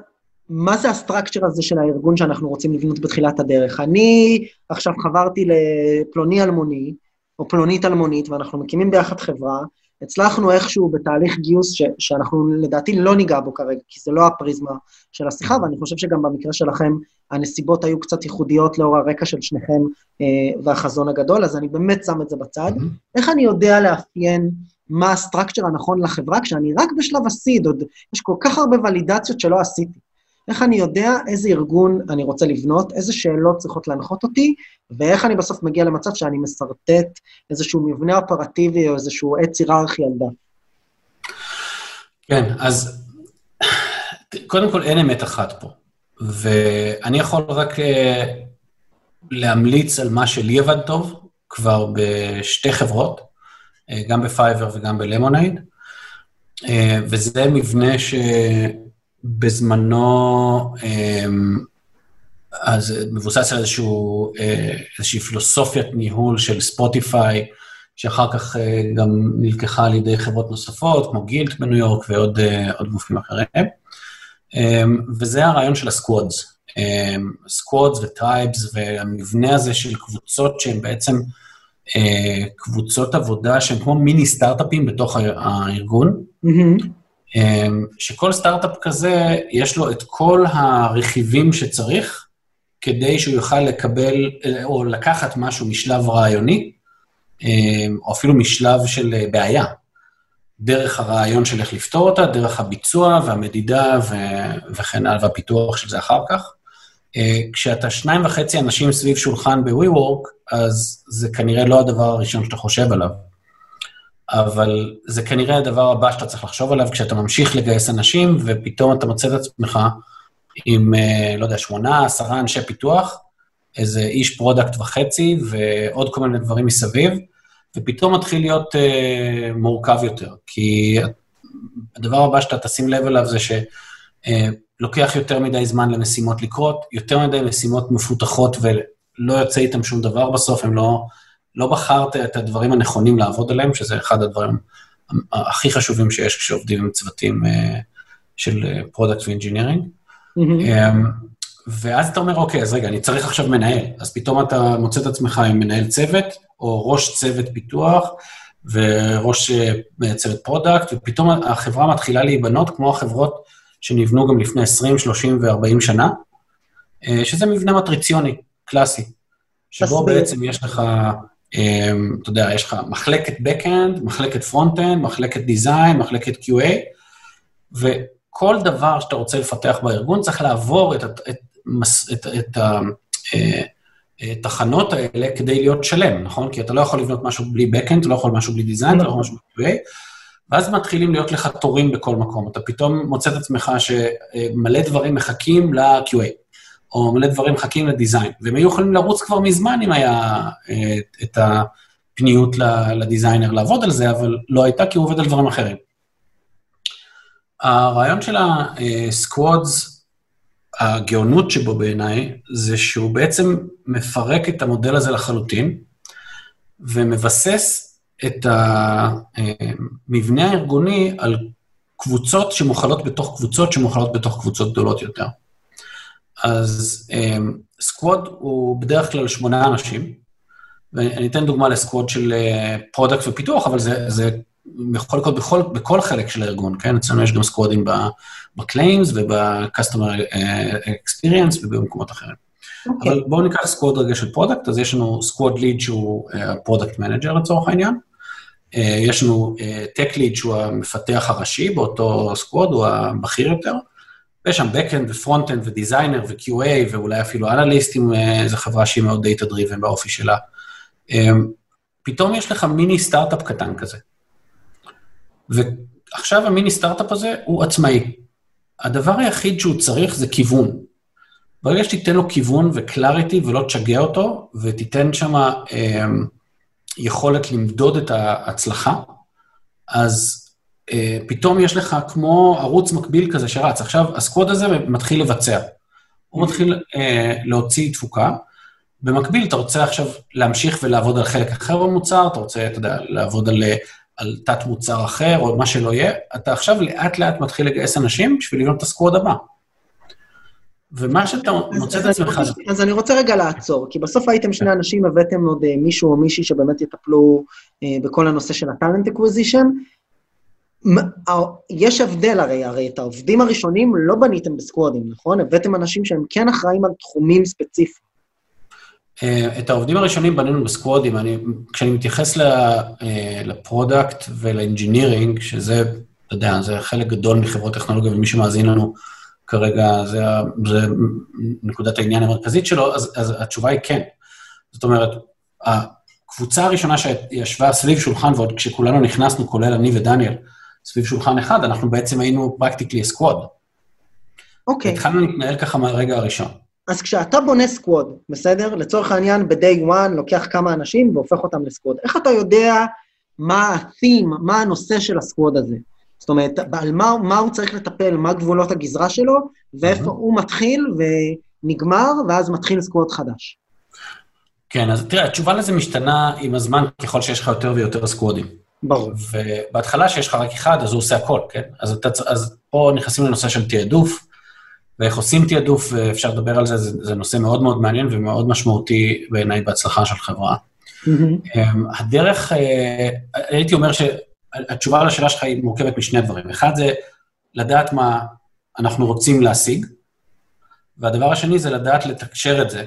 מה זה הסטרקצ'ר הזה של הארגון שאנחנו רוצים לבנות בתחילת הדרך? אני עכשיו חברתי לפלוני אלמוני, או פלונית אלמונית, ואנחנו מקימים ביחד חברה, הצלחנו איכשהו בתהליך גיוס ש, שאנחנו לדעתי לא ניגע בו כרגע, כי זה לא הפריזמה של השיחה, ואני חושב שגם במקרה שלכם הנסיבות היו קצת ייחודיות לאור הרקע של שניכם אה, והחזון הגדול, אז אני באמת שם את זה בצד. Mm-hmm. איך אני יודע לאפיין מה הסטרקצ'ר הנכון לחברה כשאני רק בשלב הסיד, עוד יש כל כך הרבה ולידציות שלא עשיתי. איך אני יודע איזה ארגון אני רוצה לבנות, איזה שאלות צריכות להנחות אותי, ואיך אני בסוף מגיע למצב שאני משרטט איזשהו מבנה אופרטיבי או איזשהו עץ היררכי על דף. כן, אז קודם כל אין אמת אחת פה, ואני יכול רק אה, להמליץ על מה שלי עבד טוב, כבר בשתי חברות, אה, גם בפייבר וגם בלמונייד, אה, וזה מבנה ש... בזמנו, אמ, אז מבוסס על איזשהו, אה, איזושהי פילוסופיית ניהול של ספוטיפיי, שאחר כך אה, גם נלקחה על ידי חברות נוספות, כמו גילט בניו יורק ועוד אה, גופים אחרים. אמ, וזה הרעיון של ה squads. squads ו tribes והמבנה הזה של קבוצות שהן בעצם קבוצות עבודה שהן כמו מיני סטארט-אפים בתוך הארגון. Mm-hmm. אמ, שכל סטארט-אפ כזה, יש לו את כל הרכיבים שצריך, כדי שהוא יוכל לקבל, או לקחת משהו משלב רעיוני, אמ, או אפילו משלב של אה, בעיה, דרך הרעיון של איך לפתור אותה, דרך הביצוע והמדידה ו- וכן הלאה, והפיתוח של זה אחר כך. אה, כשאתה שניים וחצי אנשים סביב שולחן ב-WeWork, אז זה כנראה לא הדבר הראשון שאתה חושב עליו. אבל זה כנראה הדבר הבא שאתה צריך לחשוב עליו כשאתה ממשיך לגייס אנשים, ופתאום אתה מוצא את עצמך עם, אה, לא יודע, שמונה, עשרה אנשי פיתוח, איזה איש product וחצי, ועוד כל מיני דברים מסביב, ופתאום מתחיל להיות אה, מורכב יותר. כי הדבר הבא שאתה תשים לב אליו זה שלוקח אה, יותר מדי זמן למשימות לקרות, יותר מדי משימות מפותחות ולא יוצא איתם שום דבר בסוף, הם לא... לא בחרת את הדברים הנכונים לעבוד עליהם, שזה אחד הדברים הכי חשובים שיש כשעובדים עם צוותים אה, של product ו engineering. ואז אתה אומר, אוקיי, אז רגע, אני צריך עכשיו מנהל. אז פתאום אתה מוצא את עצמך עם מנהל צוות, או ראש צוות פיתוח, וראש אה, צוות product, ופתאום החברה מתחילה להיבנות כמו החברות שנבנו גם לפני 20, 30 ו-40 שנה, אה, שזה מבנה מטריציוני, קלאסי, שבו בעצם יש לך אמ, אתה יודע, יש לך מחלקת Backend, מחלקת Frontend, מחלקת Design, מחלקת QA, וכל דבר שאתה רוצה לפתח בארגון צריך לעבור את, את, את, את, את התחנות האלה כדי להיות שלם, נכון? כי אתה לא יכול לבנות משהו בלי Backend, אתה לא יכול משהו בלי Design, אתה לא יכול משהו בלי QA, ואז מתחילים להיות לך תורים בכל מקום. אתה פתאום מוצא את עצמך שמלא דברים מחכים ל-QA. או מלא דברים מחכים לדיזיין, והם היו יכולים לרוץ כבר מזמן אם היה אה, את הפניות לדיזיינר לעבוד על זה, אבל לא הייתה כי הוא עובד על דברים אחרים. הרעיון של הסקוואדס, הגאונות שבו בעיניי, זה שהוא בעצם מפרק את המודל הזה לחלוטין, ומבסס את המבנה הארגוני על קבוצות שמוכלות בתוך קבוצות שמוכלות בתוך קבוצות גדולות יותר. אז squad אמ, הוא בדרך כלל שמונה אנשים, ואני אתן דוגמה ל squad של product אה, ופיתוח, אבל זה, זה יכול לקרות בכל, בכל חלק של הארגון, כן? אצלנו יש גם סקוואדים ב claims וב-customer אה, experience ובמקומות אחרים. אוקיי. אבל בואו ניקח squad רגע של product, אז יש לנו squad lead שהוא product manager לצורך העניין. אה, יש לנו tech lead שהוא המפתח הראשי באותו squad, הוא הבכיר יותר. ויש שם Backend ו-Frontend ו-Designer ו-QA ואולי אפילו אנליסט עם אה, איזו חברה שהיא מאוד Data Driven באופי שלה. אה, פתאום יש לך מיני סטארט-אפ קטן כזה. ועכשיו המיני סטארט-אפ הזה הוא עצמאי. הדבר היחיד שהוא צריך זה כיוון. ברגע שתיתן לו כיוון ו clarity ולא תשגע אותו, ותיתן שם אה, יכולת למדוד את ההצלחה, אז פתאום יש לך כמו ערוץ מקביל כזה שרץ. עכשיו, הסקווד הזה מתחיל לבצע. הוא מתחיל אה, להוציא תפוקה. במקביל, אתה רוצה עכשיו להמשיך ולעבוד על חלק אחר במוצר, אתה רוצה, אתה יודע, לעבוד על, על תת-מוצר אחר, או מה שלא יהיה, אתה עכשיו לאט-לאט מתחיל לגייס אנשים בשביל לבנות את הסקווד הבא. ומה שאתה מוצא את עצמך... אז אני רוצה רגע לעצור, כי בסוף הייתם שני אנשים, הבאתם עוד אה, מישהו או מישהי שבאמת יטפלו אה, בכל הנושא של ה talent acquisition. יש הבדל הרי, הרי את העובדים הראשונים לא בניתם בסקוואדים, נכון? הבאתם אנשים שהם כן אחראים על תחומים ספציפיים. אה, את העובדים הראשונים בנינו בסקוואדים. אני, כשאני מתייחס ל product ול engineering, שזה, אתה יודע, זה חלק גדול מחברות טכנולוגיה, ומי שמאזין לנו כרגע, זה, זה נקודת העניין המרכזית שלו, אז, אז התשובה היא כן. זאת אומרת, הקבוצה הראשונה שישבה סביב שולחן, ועוד כשכולנו נכנסנו, כולל אני ודניאל, סביב שולחן אחד, אנחנו בעצם היינו practically squad. אוקיי. התחלנו להתנהל ככה מהרגע הראשון. אז כשאתה בונה squad, בסדר? לצורך העניין, ב-day one לוקח כמה אנשים והופך אותם ל squad. איך אתה יודע מה ה-theme, מה הנושא של ה squad הזה? זאת אומרת, על מה, מה הוא צריך לטפל, מה גבולות הגזרה שלו, ואיפה mm-hmm. הוא מתחיל ונגמר, ואז מתחיל סקווד חדש. כן, אז תראה, התשובה לזה משתנה עם הזמן ככל שיש לך יותר ויותר סקוודים. ברור. ובהתחלה שיש לך רק אחד, אז הוא עושה הכל, כן? אז, אתה, אז פה נכנסים לנושא של תעדוף, ואיך עושים תעדוף, ואפשר לדבר על זה, זה, זה נושא מאוד מאוד מעניין ומאוד משמעותי בעיניי בהצלחה של חברה. Mm-hmm. הדרך, אה, הייתי אומר שהתשובה לשאלה שלך היא מורכבת משני דברים. אחד זה לדעת מה אנחנו רוצים להשיג, והדבר השני זה לדעת לתקשר את זה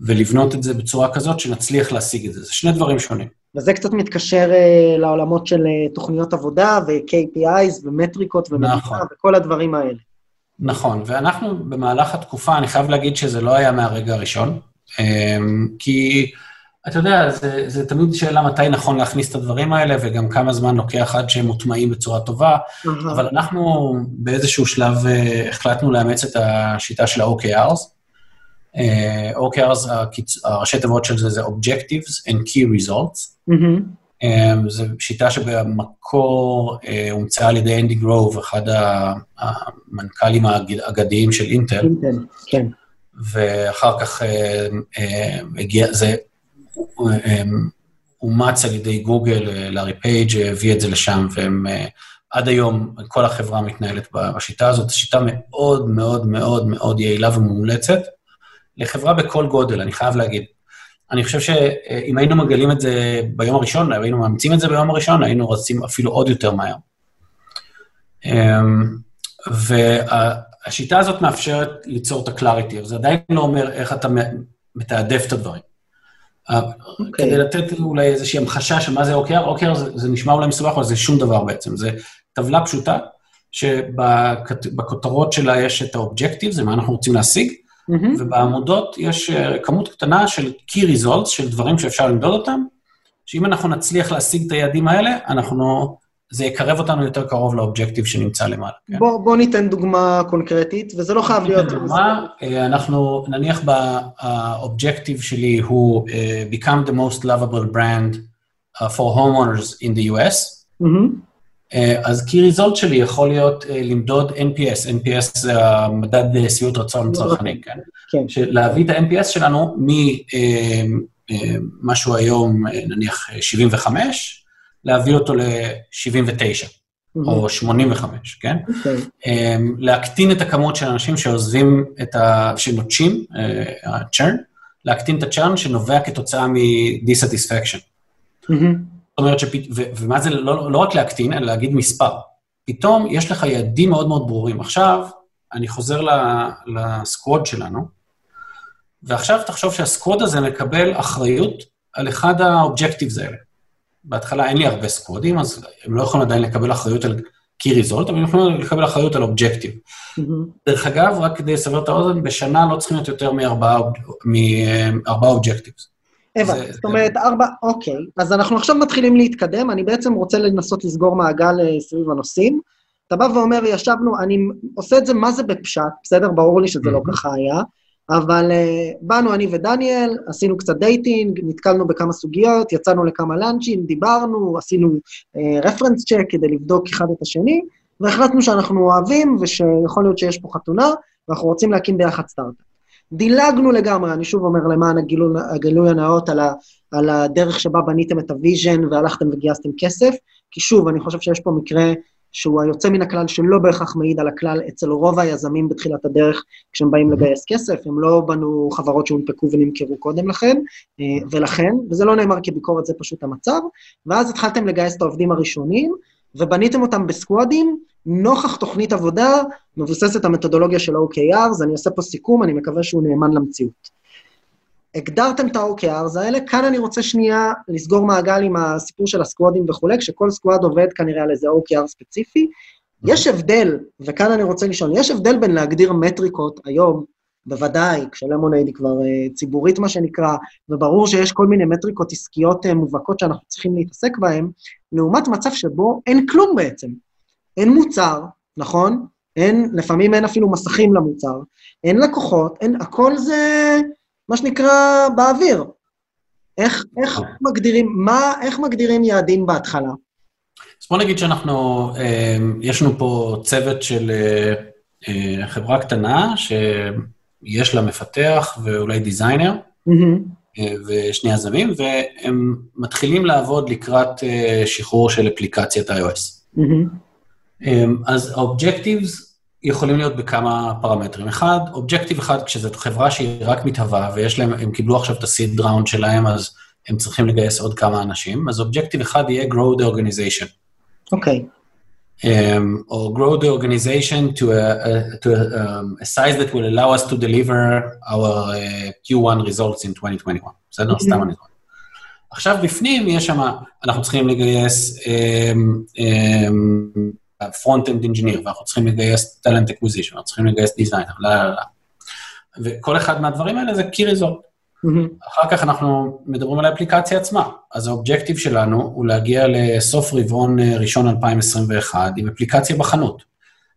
ולבנות את זה בצורה כזאת שנצליח להשיג את זה. זה שני דברים שונים. וזה קצת מתקשר uh, לעולמות של uh, תוכניות עבודה ו-KPIs ומטריקות ומדינה נכון. וכל הדברים האלה. נכון, ואנחנו במהלך התקופה, אני חייב להגיד שזה לא היה מהרגע הראשון, um, כי אתה יודע, זה, זה תמיד שאלה מתי נכון להכניס את הדברים האלה, וגם כמה זמן לוקח עד שהם מוטמעים בצורה טובה. אבל אנחנו באיזשהו שלב uh, החלטנו לאמץ את השיטה של ה-OKRs, אה, OKRs, הראשי תיבות של זה זה Objectives and Key Results. Mm-hmm. זו שיטה שבמקור אה, הומצאה על ידי אנדי גרוב, אחד המנכ"לים האגדיים של אינטל. אינטל, כן. ואחר כך הגיע, זה אומץ על ידי גוגל, לארי פייג' הביא את זה לשם, והם עד היום, כל החברה מתנהלת בשיטה הזאת. שיטה מאוד מאוד מאוד מאוד יעילה ומומלצת. לחברה בכל גודל, אני חייב להגיד. אני חושב שאם היינו מגלים את זה ביום הראשון, היינו מאמצים את זה ביום הראשון, היינו רצים אפילו עוד יותר מהר. אמ, והשיטה הזאת מאפשרת ליצור את הקלאריטי, אבל זה עדיין לא אומר איך אתה מתעדף את הדברים. Okay. אוקיי. כדי לתת אולי איזושהי המחשה של מה זה OKR, OKR זה, זה נשמע אולי מסובך, אבל זה שום דבר בעצם. זה טבלה פשוטה, שבכותרות שלה יש את האובג'קטיב, זה מה אנחנו רוצים להשיג, Mm-hmm. ובעמודות יש אה, כמות קטנה של key results, של דברים שאפשר למדוד אותם, שאם אנחנו נצליח להשיג את היעדים האלה, אנחנו, זה יקרב אותנו יותר קרוב לאובג'קטיב שנמצא למעלה. כן? בוא, בוא ניתן דוגמה קונקרטית, וזה לא חייב להיות... דוגמה, אה, אנחנו, נניח באובג'קטיב שלי הוא uh, Become the most lovable brand uh, for homeowners in the US. Mm-hmm. אה, אז key result שלי יכול להיות אה, למדוד NPS, NPS זה המדד אה, שביעות רצון צרכני, כן? כן. להביא את ה-NPS שלנו ממשהו היום, נניח 75, להביא אותו ל-79, או 85, כן? Okay. אוקיי. להקטין את הכמות של אנשים שעוזבים את ה... שנוטשים, ה-churn, להקטין את ה-churn שנובע כתוצאה מ-dissatisfaction. Mm-hmm. אומרת, שפ... ו... ומה זה לא, לא רק להקטין, אלא להגיד מספר. פתאום יש לך יעדים מאוד מאוד ברורים. עכשיו, אני חוזר לסקווד שלנו, ועכשיו תחשוב שה squad הזה מקבל אחריות על אחד ה objectives האלה. בהתחלה אין לי הרבה סקוואדים, אז הם לא יכולים עדיין לקבל אחריות על key result, אבל הם יכולים לקבל אחריות על objective. דרך אגב, רק כדי לסבר את האוזן, בשנה לא צריכים להיות יותר מארבעה objectives. הבנתי, זאת אומרת, ארבע, אוקיי. אז אנחנו עכשיו מתחילים להתקדם, אני בעצם רוצה לנסות לסגור מעגל אה, סביב הנושאים. אתה בא ואומר, ישבנו, אני עושה את זה מה זה בפשט, בסדר? ברור לי שזה לא ככה היה, אבל uh, באנו אני ודניאל, עשינו קצת dating, נתקלנו בכמה סוגיות, יצאנו לכמה לאנצ'ים, דיברנו, עשינו reference uh, check כדי לבדוק אחד את השני, והחלטנו שאנחנו אוהבים ושיכול להיות שיש פה חתונה, ואנחנו רוצים להקים ביחד סטארט-אפ. דילגנו לגמרי, אני שוב אומר למען הגילוי, הגילוי הנאות על, ה, על הדרך שבה בניתם את ה vision והלכתם וגייסתם כסף, כי שוב, אני חושב שיש פה מקרה שהוא היוצא מן הכלל שלא בהכרח מעיד על הכלל אצל רוב היזמים בתחילת הדרך כשהם באים לגייס כסף, הם לא בנו חברות שהונפקו ונמכרו קודם לכן, אה, ולכן, וזה לא נאמר כביקורת, זה פשוט המצב, ואז התחלתם לגייס את העובדים הראשונים, ובניתם אותם בסקואדים, נוכח תוכנית עבודה מבוססת המתודולוגיה של ה-OKRs, אני עושה פה סיכום, אני מקווה שהוא נאמן למציאות. הגדרתם את ה-OKRs האלה, כאן אני רוצה שנייה לסגור מעגל עם הסיפור של הסקואדים וכולי, כשכל סקואד עובד כנראה על איזה OKR ספציפי. יש הבדל, וכאן אני רוצה לשאול, יש הבדל בין להגדיר מטריקות היום, בוודאי, כשלמונייד היא כבר uh, ציבורית, מה שנקרא, וברור שיש כל מיני מטריקות עסקיות uh, מובהקות שאנחנו צריכים להתעסק בהן, לעומת מצב שבו אין כלום בעצם. אין מוצר, נכון? אין, לפעמים אין אפילו מסכים למוצר, אין לקוחות, אין, הכל זה מה שנקרא באוויר. איך, איך מגדירים, מה, איך מגדירים יעדים בהתחלה? אז בוא נגיד שאנחנו, אה, יש לנו פה צוות של אה, אה, חברה קטנה, שיש לה מפתח ואולי דיזיינר, Mm-hmm. ושני יזמים, והם מתחילים לעבוד לקראת שחרור של אפליקציית iOS. Mm-hmm. אז ה objectives יכולים להיות בכמה פרמטרים. אחד, objective אחד, כשזו חברה שהיא רק מתהווה, ויש להם, הם קיבלו עכשיו את ה seed round שלהם, אז הם צריכים לגייס עוד כמה אנשים, אז objective אחד יהיה grow the organization. אוקיי. Okay. Um, or grow the organization to a, a, to a, um, a size that will allow us to deliver our uh, Q1 results in 2021. בסדר? Mm-hmm. סתם אני זוכר. עכשיו בפנים יש שם, אנחנו צריכים לגייס um, um, front-end engineer, ואנחנו צריכים לגייס talent acquisition, אנחנו צריכים לגייס designer, לא, לא, לא. וכל אחד מהדברים האלה זה key result. Mm-hmm. אחר כך אנחנו מדברים על האפליקציה עצמה. אז ה objective שלנו הוא להגיע לסוף רבעון אה, ראשון 2021 עם אפליקציה בחנות.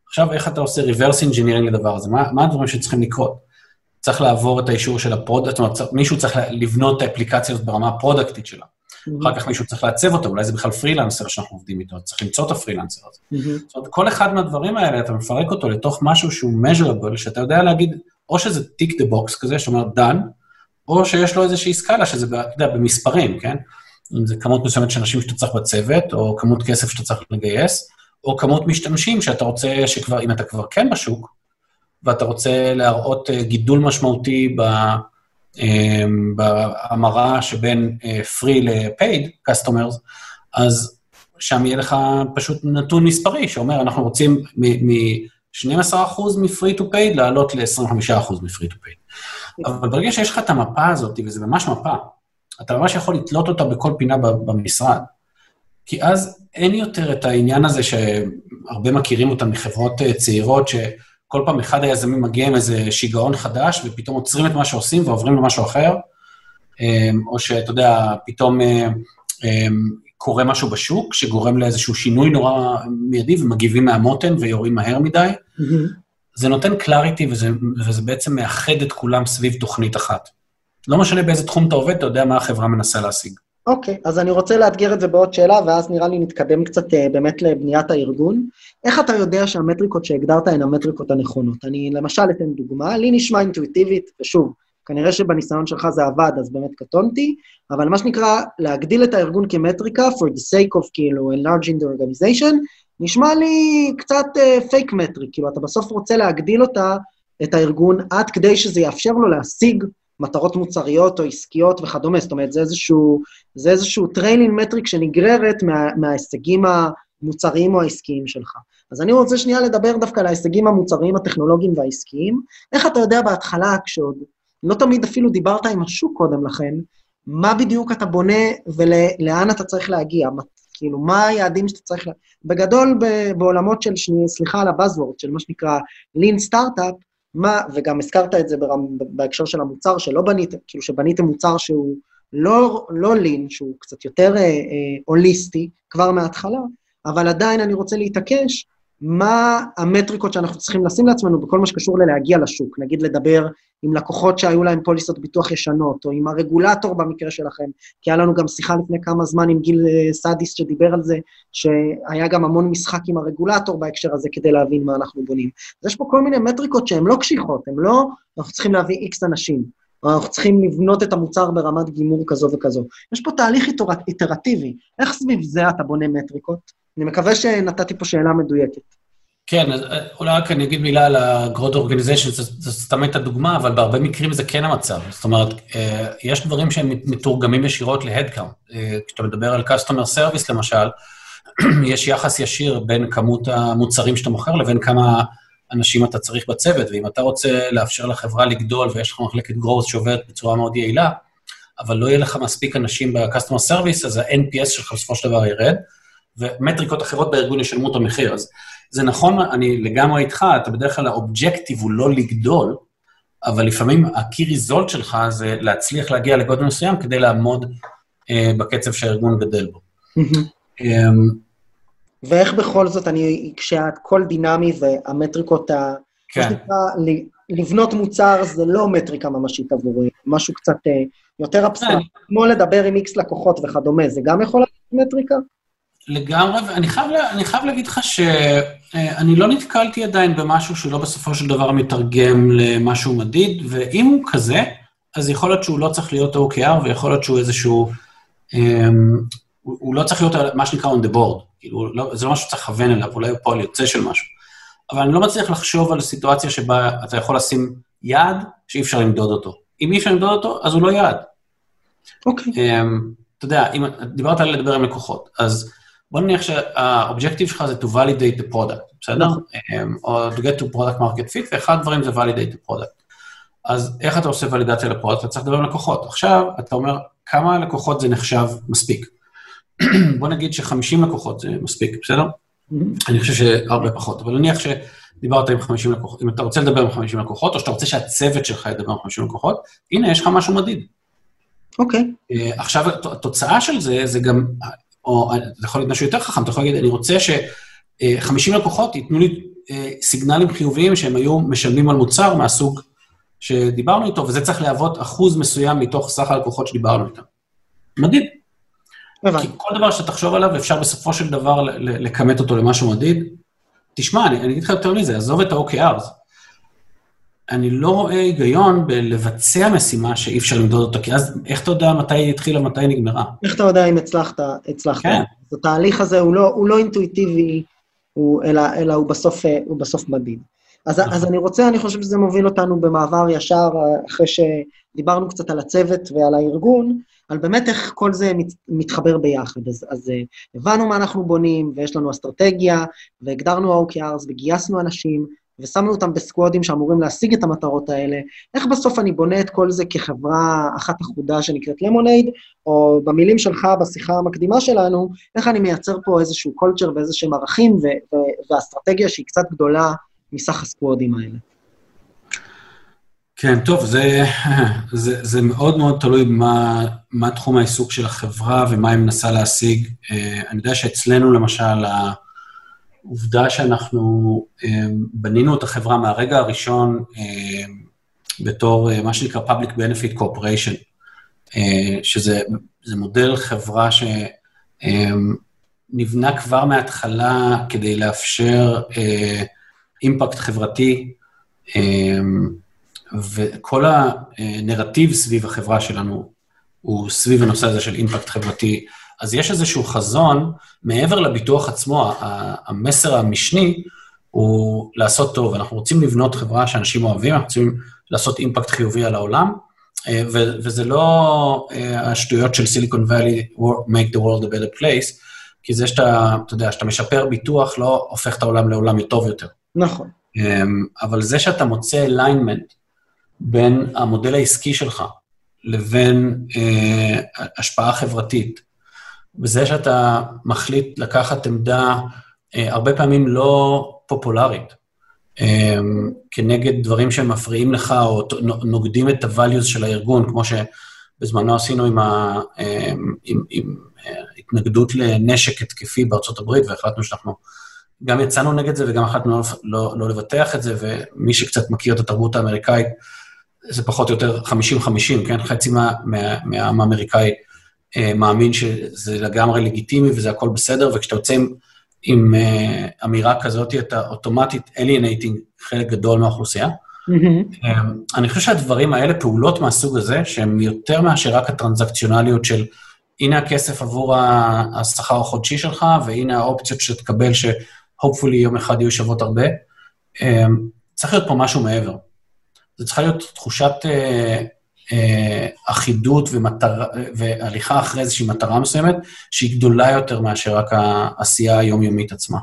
עכשיו, איך אתה עושה reverse engineering לדבר הזה? מה, מה הדברים שצריכים לקרות? צריך לעבור את האישור של ה product, זאת אומרת, מישהו צריך לבנות את האפליקציה הזאת ברמה ה productית שלה. אחר כך מישהו צריך לעצב אותו, אולי זה בכלל פרילנסר שאנחנו עובדים איתו, צריך למצוא את הפרילנסר הזה. זאת אומרת, כל אחד מהדברים האלה, אתה מפרק אותו לתוך משהו שהוא measurable, שאתה יודע להגיד, או שזה tick the box כזה, שאומר done, או שיש לו איזושהי סקאלה, שזה, אתה יודע, במספרים, כן? אם זה כמות מסוימת של אנשים שאתה צריך בצוות, או כמות כסף שאתה צריך לגייס, או כמות משתמשים שאתה רוצה שכבר, אם אתה כבר כן בשוק, ואתה רוצה להראות אה, גידול משמעותי ב... אמ, בהמרה שבין אה, free ל-paid customers, אז שם יהיה לך פשוט נתון מספרי שאומר, אנחנו רוצים מ-12% מ-free to paid לעלות ל-25% מ-free to paid. אבל ברגע שיש לך את המפה הזאת, וזה ממש מפה, אתה ממש יכול לתלות אותה בכל פינה במשרד. כי אז אין יותר את העניין הזה שהרבה מכירים אותה מחברות אה, צעירות, ש... כל פעם אחד היזמים מגיע עם איזה שיגעון חדש, ופתאום עוצרים את מה שעושים ועוברים למשהו אחר, אמ, או שאתה יודע, פתאום אה, אמ, קורה משהו בשוק שגורם לאיזשהו שינוי נורא מיידי ומגיבים מהמותן ויורים מהר מדי. Mm-hmm. זה נותן קלאריטי וזה, וזה בעצם מאחד את כולם סביב תוכנית אחת. לא משנה באיזה תחום אתה עובד, אתה יודע מה החברה מנסה להשיג. אוקיי, okay, אז אני רוצה לאתגר את זה בעוד שאלה, ואז נראה לי נתקדם קצת uh, באמת לבניית הארגון. איך אתה יודע שהמטריקות שהגדרת הן המטריקות הנכונות? אני למשל אתן דוגמה, לי נשמע אינטואיטיבית, ושוב, כנראה שבניסיון שלך זה עבד, אז באמת קטונתי, אבל מה שנקרא, להגדיל את הארגון כמטריקה, for the sake of כאילו enlarging the organization, נשמע לי קצת fake uh, metric, כאילו אתה בסוף רוצה להגדיל אותה, את הארגון, עד כדי שזה יאפשר לו להשיג מטרות מוצריות או עסקיות וכדומה, זאת אומרת, זה איזשהו, זה איזשהו trailing metric שנגררת מה, מההישגים המוצריים או העסקיים שלך. אז אני רוצה שנייה לדבר דווקא על ההישגים המוצריים, הטכנולוגיים והעסקיים. איך אתה יודע בהתחלה, כשעוד לא תמיד אפילו דיברת עם השוק קודם לכן, מה בדיוק אתה בונה ולאן אתה צריך להגיע, כאילו, מה היעדים שאתה צריך... לה... בגדול, ב- בעולמות של, שני, סליחה על הבאזוורד, של מה שנקרא Lean סטארט-אפ, מה, וגם הזכרת את זה ברם, בהקשר של המוצר, שלא בניתם, כאילו שבניתם מוצר שהוא לא, לא לין, שהוא קצת יותר אה, אה, הוליסטי כבר מההתחלה, אבל עדיין אני רוצה להתעקש מה המטריקות שאנחנו צריכים לשים לעצמנו בכל מה שקשור ללהגיע לשוק. נגיד לדבר עם לקוחות שהיו להם פוליסות ביטוח ישנות, או עם הרגולטור במקרה שלכם, כי היה לנו גם שיחה לפני כמה זמן עם גיל אה, סאדיס שדיבר על זה, שהיה גם המון משחק עם הרגולטור בהקשר הזה כדי להבין מה אנחנו בונים. אז יש פה כל מיני מטריקות שהן לא קשיחות, הן לא, אנחנו צריכים להביא איקס אנשים, או אנחנו צריכים לבנות את המוצר ברמת גימור כזו וכזו. יש פה תהליך איטרטיבי. איך סביב זה אתה בונה מטריקות? אני מקווה שנתתי פה שאלה מדויקת. כן, אז אה, אולי רק אני אגיד מילה על ה-Growth Organization, זה סתם הייתה דוגמה, אבל בהרבה מקרים זה כן המצב. זאת אומרת, אה, יש דברים שהם מתורגמים ישירות ל-Headcount. אה, כשאתה מדבר על Customer Service למשל, (clears throat) יש יחס ישיר בין כמות המוצרים שאתה מוכר לבין כמה אנשים אתה צריך בצוות, ואם אתה רוצה לאפשר לחברה לגדול ויש לך מחלקת growth שעובדת בצורה מאוד יעילה, אבל לא יהיה לך מספיק אנשים ב-Customer Service, אז ה-NPS שלך בסופו של דבר ירד, ומטריקות אחרות בארגון ישלמו את המחיר. אז זה נכון, אני לגמרי איתך, אתה בדרך כלל ה objective הוא לא לגדול, אבל לפעמים ה-key result שלך זה להצליח להגיע לגודל מסוים כדי לעמוד אה, בקצב שהארגון גדל בו. אה, ואיך בכל זאת אני, כשהכל דינמי והמטריקות, ה... מה כן, שנקרא, ל- לבנות מוצר זה לא מטריקה ממשית עבורי, משהו קצת אה, יותר אבסטרקט, כמו לדבר עם איקס לקוחות וכדומה, זה גם יכול להיות מטריקה? לגמרי, ואני חייב, אני חייב להגיד לך שאני לא נתקלתי עדיין במשהו שלא בסופו של דבר מתרגם למשהו מדיד, ואם הוא כזה, אז יכול להיות שהוא לא צריך להיות OKR, ויכול להיות שהוא איזשהו... אמ, הוא הוא לא צריך להיות מה שנקרא on the board, כאילו, לא, זה לא משהו שצריך לכוון אליו, אולי הוא פועל יוצא של משהו. אבל אני לא מצליח לחשוב על סיטואציה שבה אתה יכול לשים יעד שאי אפשר למדוד אותו. אם אי אפשר למדוד אותו, אז הוא לא יעד. אוקיי. אמ, אתה יודע, אם דיברת על לדבר עם לקוחות, אז בוא נניח שה objective שלך זה to validate the product, בסדר? נכון. אמ, או to get to product market fit, ואחד הדברים זה validate the product. אז איך אתה עושה ולידציה ל product? אתה צריך לדבר עם לקוחות. עכשיו, אתה אומר, כמה לקוחות זה נחשב מספיק? (clears throat) בוא נגיד ש-50 לקוחות זה מספיק, בסדר? אני חושב שהרבה פחות, אבל נניח שדיברת עם 50 לקוחות, אם אתה רוצה לדבר עם 50 לקוחות, או שאתה רוצה שהצוות שלך ידבר עם 50 לקוחות, הנה, יש לך משהו מדיד. אוקיי. אה, עכשיו, הת- התוצאה של זה, זה גם, או זה יכול להיות משהו יותר חכם, אתה יכול להגיד, אני רוצה ש-50 לקוחות ייתנו לי אה, סיגנלים חיוביים שהם היו משלמים על מוצר מהסוג שדיברנו איתו, וזה צריך להוות אחוז מסוים מתוך סך הלקוחות שדיברנו איתם. מדיד. כי. כל דבר שאתה תחשוב עליו, אפשר בסופו של דבר לכמת אותו למשהו מדיד. תשמע, אני, אני אגיד לך יותר מזה, עזוב את ה-OKRs. אני לא רואה היגיון בלבצע משימה שאי אפשר למדוד אותה, כי אז איך אתה יודע מתי היא התחילה ומתי היא נגמרה? איך אתה יודע אם הצלחת, הצלחת? כן. אז התהליך הזה הוא לא, הוא לא אינטואיטיבי, הוא, אלא, אלא הוא בסוף, הוא בסוף מדיד. אז, נכון. אז אני רוצה, אני חושב שזה מוביל אותנו במעבר ישר, אחרי שדיברנו קצת על הצוות ועל הארגון, על באמת איך כל זה מת, מתחבר ביחד. אז, אז אה, הבנו מה אנחנו בונים, ויש לנו אסטרטגיה, והגדרנו OKRs, וגייסנו אנשים, ושמנו אותם בסקוודים שאמורים להשיג את המטרות האלה. איך בסוף אני בונה את כל זה כחברה אחת אחודה שנקראת למונייד, או במילים שלך בשיחה המקדימה שלנו, איך אני מייצר פה איזשהו קולצ'ר ואיזה שהם ערכים ו- ו- ואסטרטגיה שהיא קצת גדולה מסך הסקוודים האלה. כן, טוב, זה, (laughs) זה, זה מאוד מאוד תלוי מה, מה תחום העיסוק של החברה ומה היא מנסה להשיג. אה, אני יודע שאצלנו, למשל, העובדה שאנחנו אה, בנינו את החברה מהרגע הראשון אה, בתור אה, מה שנקרא Public Benefit Corporation, אה, שזה זה מודל חברה שנבנה כבר מההתחלה כדי לאפשר אימפקט חברתי, אה, וכל הנרטיב סביב החברה שלנו הוא סביב הנושא הזה של אימפקט חברתי. אז יש איזשהו חזון, מעבר לביטוח עצמו, המסר המשני הוא לעשות טוב. אנחנו רוצים לבנות חברה שאנשים אוהבים, אנחנו רוצים לעשות אימפקט חיובי על העולם, אה, וזה לא אה, השטויות של סיליקון ואלי, make the world a better place, כי זה שאתה, אתה יודע, שאתה משפר ביטוח לא הופך את העולם לעולם טוב יותר. נכון. אמ, אבל זה שאתה מוצא alignment בין המודל העסקי שלך לבין אה, השפעה חברתית, וזה שאתה מחליט לקחת עמדה אה, הרבה פעמים לא פופולרית, אה, כנגד דברים שמפריעים לך או נוגדים את ה-values של הארגון, כמו שבזמנו עשינו עם, ה, אה, עם, עם אה, התנגדות לנשק התקפי בארצות הברית, והחלטנו שאנחנו גם יצאנו נגד זה וגם החלטנו לא, לא, לא לבטח את זה, ומי שקצת מכיר את התרבות האמריקאית, זה פחות או יותר 50-50, כן? חצי מה, מה, מהעם האמריקאי מאמין שזה לגמרי לגיטימי וזה הכל בסדר, וכשאתה יוצא עם, עם אה, אמירה כזאת, אתה אוטומטית alienating חלק גדול מהאוכלוסייה. Mm-hmm. אה, אני חושב שהדברים האלה, פעולות מהסוג הזה, שהן יותר מאשר רק הטרנזקציונליות של הנה הכסף עבור השכר החודשי שלך, והנה האופציות שתקבל, ש hopefully יום אחד יהיו שוות הרבה, אה, צריך להיות פה משהו מעבר. זה צריכה להיות תחושת אה, אה, אחידות ומטרה, והליכה אחרי איזושהי מטרה מסוימת, שהיא גדולה יותר מאשר רק העשייה היומיומית עצמה.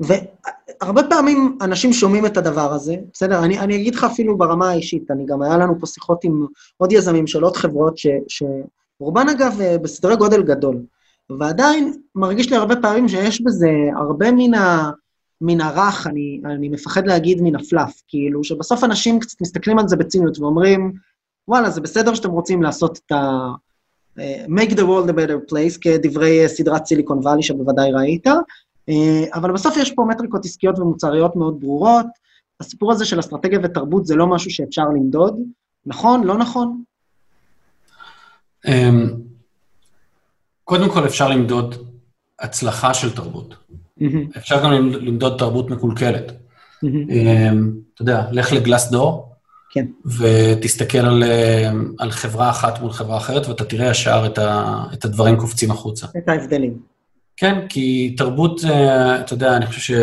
והרבה פעמים אנשים שומעים את הדבר הזה, בסדר? אני, אני אגיד לך אפילו ברמה האישית, אני גם, היה לנו פה שיחות עם עוד יזמים של עוד חברות, ש, שרובן אגב אה, בסדרי גודל גדול, ועדיין מרגיש לי הרבה פעמים שיש בזה הרבה מן ה... מן הרך, אני, אני מפחד להגיד מן הפלאף, כאילו, שבסוף אנשים קצת מסתכלים על זה בציניות ואומרים, וואלה, זה בסדר שאתם רוצים לעשות את ה... Uh, make the world a better place, כדברי uh, סדרת סיליקון וואלי שבוודאי ראית, uh, אבל בסוף יש פה מטריקות עסקיות ומוצריות מאוד ברורות. הסיפור הזה של אסטרטגיה ותרבות זה לא משהו שאפשר למדוד, נכון? לא נכון? Um, קודם כל אפשר למדוד הצלחה של תרבות. אפשר גם למדוד תרבות מקולקלת. Mm-hmm. אתה יודע, לך לגלס דור, כן. ותסתכל על, על חברה אחת מול חברה אחרת, ואתה תראה ישר את, ה, את הדברים קופצים החוצה. את ההבדלים. כן, כי תרבות, אה, אתה יודע, אני חושב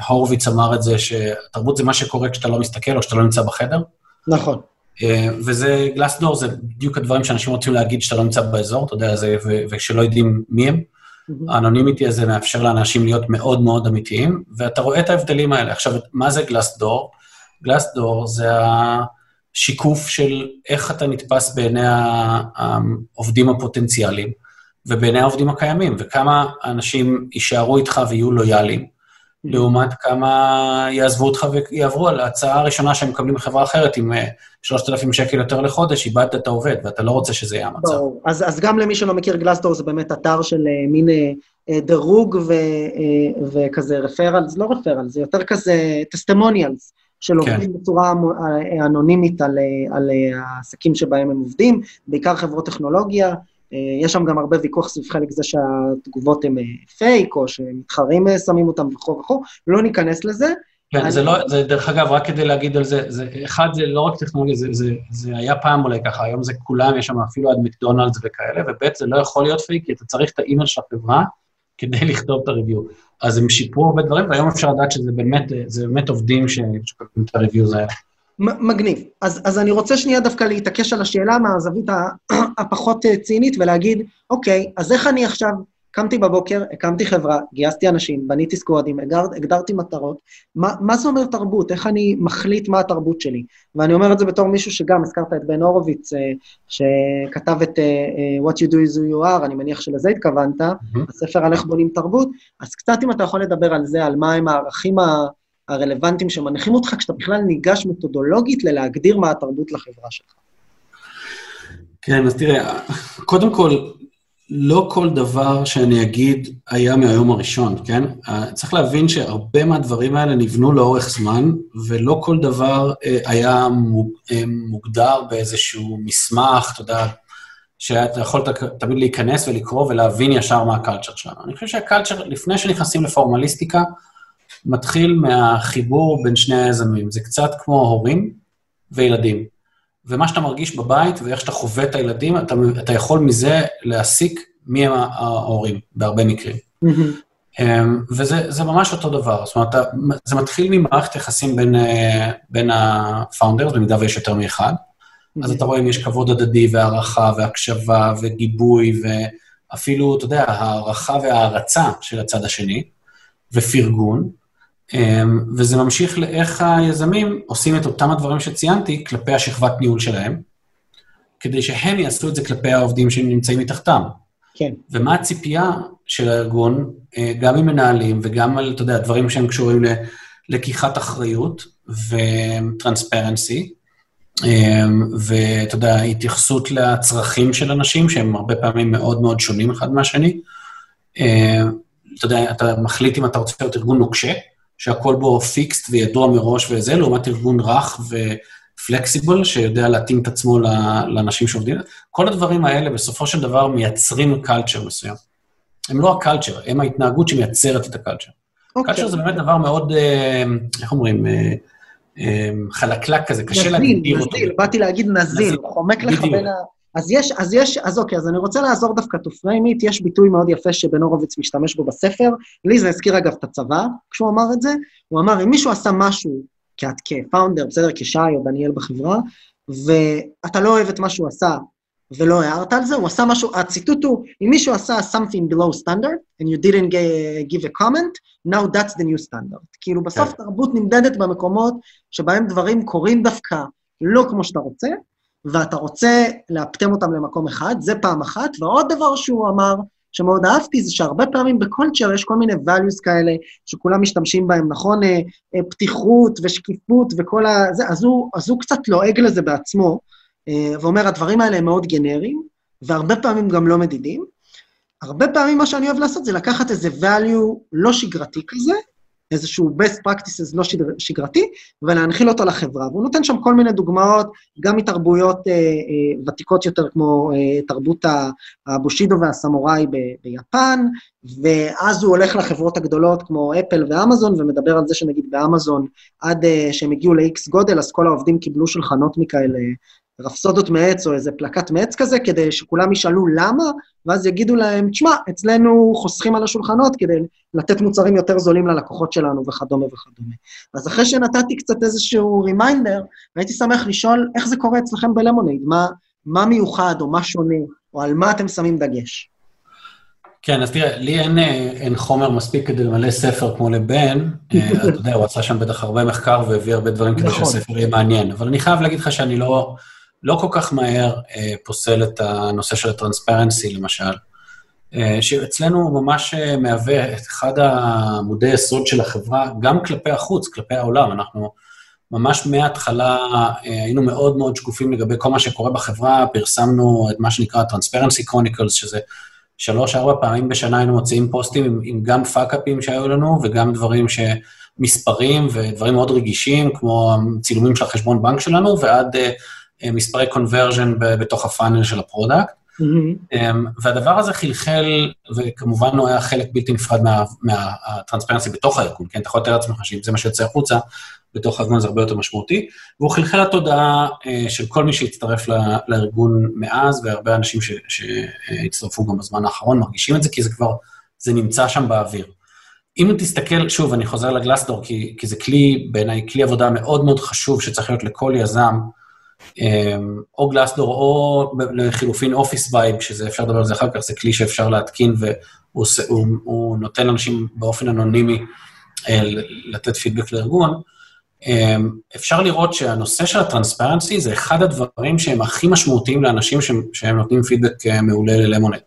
שהורוביץ אמר את זה, שתרבות זה מה שקורה כשאתה לא מסתכל או כשאתה לא נמצא בחדר. נכון. אה, וזה, גלסדור זה בדיוק הדברים שאנשים רוצים להגיד שאתה לא נמצא באזור, אתה יודע, זה, ושלא יודעים מי הם. האנונימיטי הזה מאפשר לאנשים להיות מאוד מאוד אמיתיים, ואתה רואה את ההבדלים האלה. עכשיו, מה זה גלסדור? גלסדור זה השיקוף של איך אתה נתפס בעיני העובדים הפוטנציאליים ובעיני העובדים הקיימים, וכמה אנשים יישארו איתך ויהיו לויאליים. לעומת כמה יעזבו אותך ויעברו על ההצעה הראשונה שהם מקבלים בחברה אחרת עם 3,000 אה, שקל יותר לחודש, איבדת את העובד, ואתה לא רוצה שזה יהיה המצב. ברור. אז, אז גם למי שלא מכיר, גלסדור זה באמת אתר של uh, מין uh, דירוג ו, וכזה רפרלס, לא רפרלס, זה יותר כזה טסטימוניאלס, של כן. עובדים כן. בצורה אנונימית על, על העסקים שבהם הם עובדים, בעיקר חברות טכנולוגיה. אה, יש שם גם הרבה ויכוח סביב חלק זה שהתגובות הן פייק, אה, או שמתחרים אה, שמים אותם וכו' וכו', לא ניכנס לזה. כן, אני... זה לא, זה דרך אגב, רק כדי להגיד על זה, זה אחד, זה לא רק טכנולוגיה, זה, זה, זה היה פעם אולי ככה, היום זה כולם, יש שם אפילו עד מקדונלדס וכאלה, וב' זה לא יכול להיות פייק, כי אתה צריך את האימייל של החברה כדי (laughs) לכתוב את ה review. אז הם שיפרו הרבה דברים, והיום אפשר לדעת שזה באמת, זה באמת עובדים שכותבים את ה review האלה. מגניב. אז, אז אני רוצה שנייה דווקא להתעקש על השאלה מהזווית (clears throat) הפחות אה, צינית ולהגיד, אוקיי, אז איך אני עכשיו קמתי בבוקר, הקמתי חברה, גייסתי אנשים, בניתי סקואדים, הגר, הגדרתי מטרות, מה, מה זה אומר תרבות? איך אני מחליט מה התרבות שלי? ואני אומר את זה בתור מישהו שגם, הזכרת את בן הורוביץ, אה, שכתב את uh, What you do is who you are, אני מניח שלזה התכוונת, mm-hmm. הספר על איך בונים תרבות, אז קצת אם אתה יכול לדבר על זה, על מה הם הערכים ה... הרלוונטיים שמנחים אותך כשאתה בכלל ניגש מתודולוגית ללהגדיר מה התרבות לחברה שלך. כן, אז תראה, קודם כל, לא כל דבר שאני אגיד היה מהיום הראשון, כן? צריך להבין שהרבה מהדברים האלה נבנו לאורך זמן, ולא כל דבר אה, היה אה, מוגדר באיזשהו מסמך, אתה יודע, שאתה יכול תמיד להיכנס ולקרוא ולהבין ישר מה הקלצ'ר שלנו. אני חושב שהקלצ'ר, לפני שנכנסים לפורמליסטיקה, מתחיל מהחיבור בין שני היזמים. זה קצת כמו הורים וילדים. ומה שאתה מרגיש בבית ואיך שאתה חווה את הילדים, אתה, אתה יכול מזה להסיק מי הם ההורים, בהרבה מקרים. Mm-hmm. וזה ממש אותו דבר. זאת אומרת, זה מתחיל ממערכת יחסים בין, אה, בין הפאונדרס, במידה ויש יותר מאחד. Mm-hmm. אז אתה רואה אם יש כבוד הדדי והערכה והקשבה וגיבוי, ואפילו, אתה יודע, הערכה והערצה של הצד השני, ופרגון. אמ, וזה ממשיך לאיך היזמים עושים את אותם הדברים שציינתי כלפי השכבת ניהול שלהם, כדי שהם יעשו את זה כלפי העובדים שנמצאים מתחתם. כן. ומה הציפייה של הארגון, אה, גם ממנהלים וגם על, אתה יודע, דברים שהם קשורים ללקיחת אחריות וטרנספרנסי, אמ, ואתה יודע, התייחסות לצרכים של אנשים, שהם הרבה פעמים מאוד מאוד שונים אחד מהשני. אמ, אתה יודע, אתה מחליט אם אתה רוצה להיות ארגון נוקשה, שהכל בו פיקסט וידוע מראש וזה, לעומת ארגון רך ופלקסיבל, שיודע להתאים את עצמו לאנשים שעובדים. כל הדברים האלה בסופו של דבר מייצרים קלצ'ר מסוים. הם לא הקלצ'ר, הם ההתנהגות שמייצרת את הקלצ'ר. Okay. קלצ'ר זה באמת דבר מאוד, אה, איך אומרים, אה, אה, חלקלק כזה, קשה להגדיר אותו. נזיל, נזיל, באתי להגיד נזיל, חומק לך בין ה... אז יש, אז יש, אז אוקיי, אז אני רוצה לעזור דווקא to frame it, יש ביטוי מאוד יפה שבן הורוביץ משתמש בו בספר, לי זה הזכיר אגב את הצבא, כשהוא אמר את זה, הוא אמר, אם מישהו עשה משהו, כפאונדר, בסדר, כשי או דניאל בחברה, ואתה לא אוהב את מה שהוא עשה, ולא הערת על זה, הוא עשה משהו, הציטוט הוא, אם מישהו עשה something below standard, and you didn't give a comment, now that's the new standard. כאילו, בסוף. כן. תרבות נמדדת במקומות שבהם דברים קורים דווקא לא כמו שאתה רוצה, ואתה רוצה לאפטם אותם למקום אחד, זה פעם אחת. ועוד דבר שהוא אמר, שמאוד אהבתי, זה שהרבה פעמים בקולצ'ר יש כל מיני values כאלה שכולם משתמשים בהם, נכון? אה, אה, פתיחות ושקיפות וכל ה... זה, אז, הוא, אז הוא קצת לועג לזה בעצמו, אה, ואומר, הדברים האלה הם מאוד גנריים, והרבה פעמים גם לא מדידים. הרבה פעמים מה שאני אוהב לעשות זה לקחת איזה value לא שגרתי כזה, איזשהו best practices לא שגרתי, ולהנחיל אותו לחברה. והוא נותן שם כל מיני דוגמאות, גם מתרבויות אה, אה, ותיקות יותר, כמו אה, תרבות הבושידו והסמוראי ב, ביפן, ואז הוא הולך לחברות הגדולות כמו אפל ואמזון, ומדבר על זה שנגיד באמזון, עד אה, שהם הגיעו ל-X גודל, אז כל העובדים קיבלו שולחנות מכאלה רפסודות מעץ או איזה פלקט מעץ כזה, כדי שכולם ישאלו למה, ואז יגידו להם, תשמע, אצלנו חוסכים על השולחנות כדי לתת מוצרים יותר זולים ללקוחות שלנו וכדומה וכדומה. אז אחרי שנתתי קצת איזשהו reminder, הייתי שמח לשאול איך זה קורה אצלכם בלמונייד, מה, מה מיוחד או מה שונה, או על מה אתם שמים דגש. כן, אז תראה, לי אין, אין חומר מספיק כדי למלא ספר כמו לבן, אה, (laughs) אתה יודע, הוא עשה שם בטח הרבה מחקר והביא הרבה דברים כדי נכון. שהספר יהיה מעניין, אבל אני חייב להגיד לך שאני לא... לא כל כך מהר אה, פוסל את הנושא של ה transparency, למשל, אה, שאצלנו הוא ממש אה, מהווה את אחד עמודי היסוד של החברה, גם כלפי החוץ, כלפי העולם. אנחנו ממש מההתחלה אה, היינו מאוד מאוד שקופים לגבי כל מה שקורה בחברה, פרסמנו את מה שנקרא Transparency Chronicles, שזה שלוש-ארבע פעמים בשנה היינו מוציאים פוסטים עם, עם גם fuck-upים שהיו לנו וגם דברים ש... מספרים ודברים מאוד רגישים, כמו צילומים של החשבון בנק שלנו, ועד uh, מספרי conversion בתוך ה funnel של ה product. Mm-hmm. והדבר הזה חלחל, וכמובן הוא היה חלק בלתי נפרד מהטרנספרנסי מה, בתוך הארגון, כן? אתה יכול לתאר לעצמך שאם זה מה שיוצא החוצה, בתוך הארגון זה הרבה יותר משמעותי, והוא חלחל לתודעה אה, של כל מי שהצטרף לארגון מאז, והרבה אנשים ש, שהצטרפו גם בזמן האחרון מרגישים את זה, כי זה כבר, זה נמצא שם באוויר. אם תסתכל, שוב, אני חוזר לגלסדור, כי, כי זה כלי, בעיניי, כלי עבודה מאוד מאוד חשוב שצריך להיות לכל יזם, אמ, או Glassdoor, או לחילופין Officevibe, שזה אפשר לדבר על זה אחר כך, זה כלי שאפשר להתקין, והוא הוא, הוא נותן לאנשים באופן אנונימי אה, לתת פידבק לארגון. אמ, אפשר לראות שהנושא של ה transparency זה אחד הדברים שהם הכי משמעותיים לאנשים שהם, שהם נותנים פידבק אה, מעולה ללמונייד.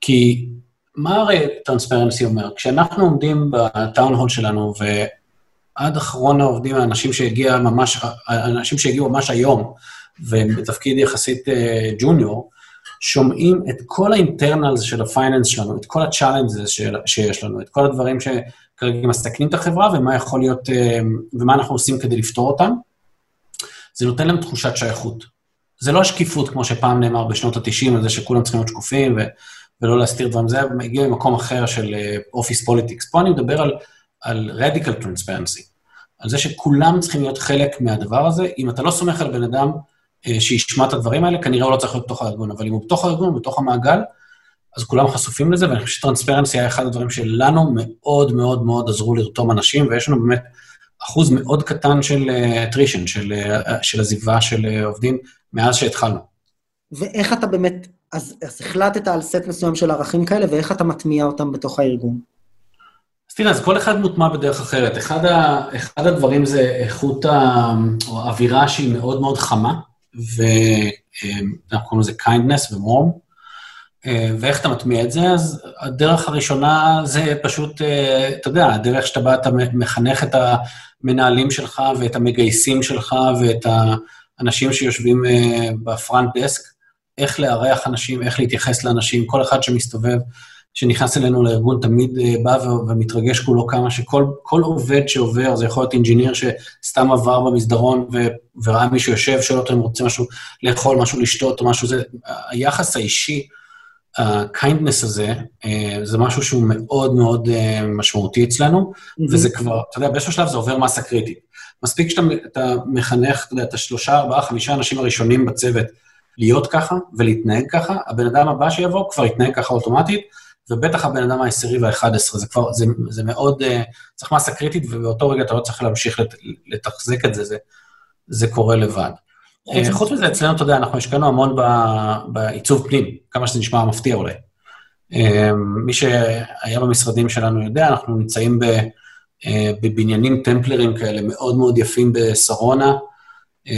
כי מה הרי transparency אומר? כשאנחנו עומדים ב town hall שלנו, ו... עד אחרון העובדים, האנשים שהגיע ממש, האנשים שהגיעו ממש היום, והם בתפקיד יחסית ג'וניור, uh, שומעים את כל ה internals של ה finance שלנו, את כל ה challenges שיש לנו, את כל הדברים שכרגע מסכנים את החברה ומה יכול להיות, uh, ומה אנחנו עושים כדי לפתור אותם. זה נותן להם תחושת שייכות. זה לא השקיפות, כמו שפעם נאמר בשנות ה-90, על זה שכולם צריכים להיות שקופים ו- ולא להסתיר דברים, זה מגיע ממקום אחר של office uh, politics. פה אני מדבר על על radical transparency, על זה שכולם צריכים להיות חלק מהדבר הזה. אם אתה לא סומך על בן אדם אה, שישמע את הדברים האלה, כנראה הוא לא צריך להיות בתוך הארגון, אבל אם הוא בתוך הארגון, בתוך המעגל, אז כולם חשופים לזה, ואני חושב ש transparency היה אחד הדברים שלנו מאוד מאוד מאוד עזרו לרתום אנשים, ויש לנו באמת אחוז מאוד קטן של אה, uh, של, uh, של עזיבה של uh, עובדים, מאז שהתחלנו. ואיך אתה באמת, אז, אז החלטת על סט מסוים של ערכים כאלה, ואיך אתה מטמיע אותם בתוך הארגון? אז תראה, אז כל אחד מוטמע בדרך אחרת. אחד, ה, אחד הדברים זה איכות ה... או האווירה שהיא מאוד מאוד חמה, ואנחנו קוראים לזה kindness ו-warm, ואיך אתה מטמיע את זה? אז הדרך הראשונה זה פשוט, אה, אתה יודע, הדרך שאתה בא, אתה מחנך את המנהלים שלך ואת המגייסים שלך ואת האנשים שיושבים אה, ב front desk, איך לארח אנשים, איך להתייחס לאנשים, כל אחד שמסתובב. שנכנס אלינו לארגון תמיד אה, בא ומתרגש כולו כמה שכל עובד שעובר, זה יכול להיות engineer שסתם עבר במסדרון ו, וראה מישהו יושב, שואל אותו אם הוא רוצה משהו לאכול, משהו לשתות או משהו זה, היחס האישי, ה-kindness הזה, אה, זה משהו שהוא מאוד מאוד אה, משמעותי אצלנו, mm-hmm. וזה כבר, אתה יודע, באיזשהו שלב זה עובר מסה קריטית. מספיק שאתה מחנך, אתה יודע, את השלושה, ארבעה, חמישה אנשים הראשונים בצוות להיות ככה ולהתנהג ככה, הבן אדם הבא שיבוא כבר יתנהג ככה אוטומטית, ובטח הבן אדם העשירי והאחד עשרה, זה כבר, זה, זה מאוד, uh, צריך מסה קריטית, ובאותו רגע אתה לא צריך להמשיך לת, לתחזק את זה, זה, זה קורה לבד. Uh, חוץ מזה, אצלנו, אתה יודע, אנחנו השקענו המון בעיצוב פנים, כמה שזה נשמע מפתיע אולי. Uh, מי שהיה במשרדים שלנו יודע, אנחנו נמצאים ב, בבניינים טמפלרים כאלה מאוד מאוד יפים בשרונה, אה,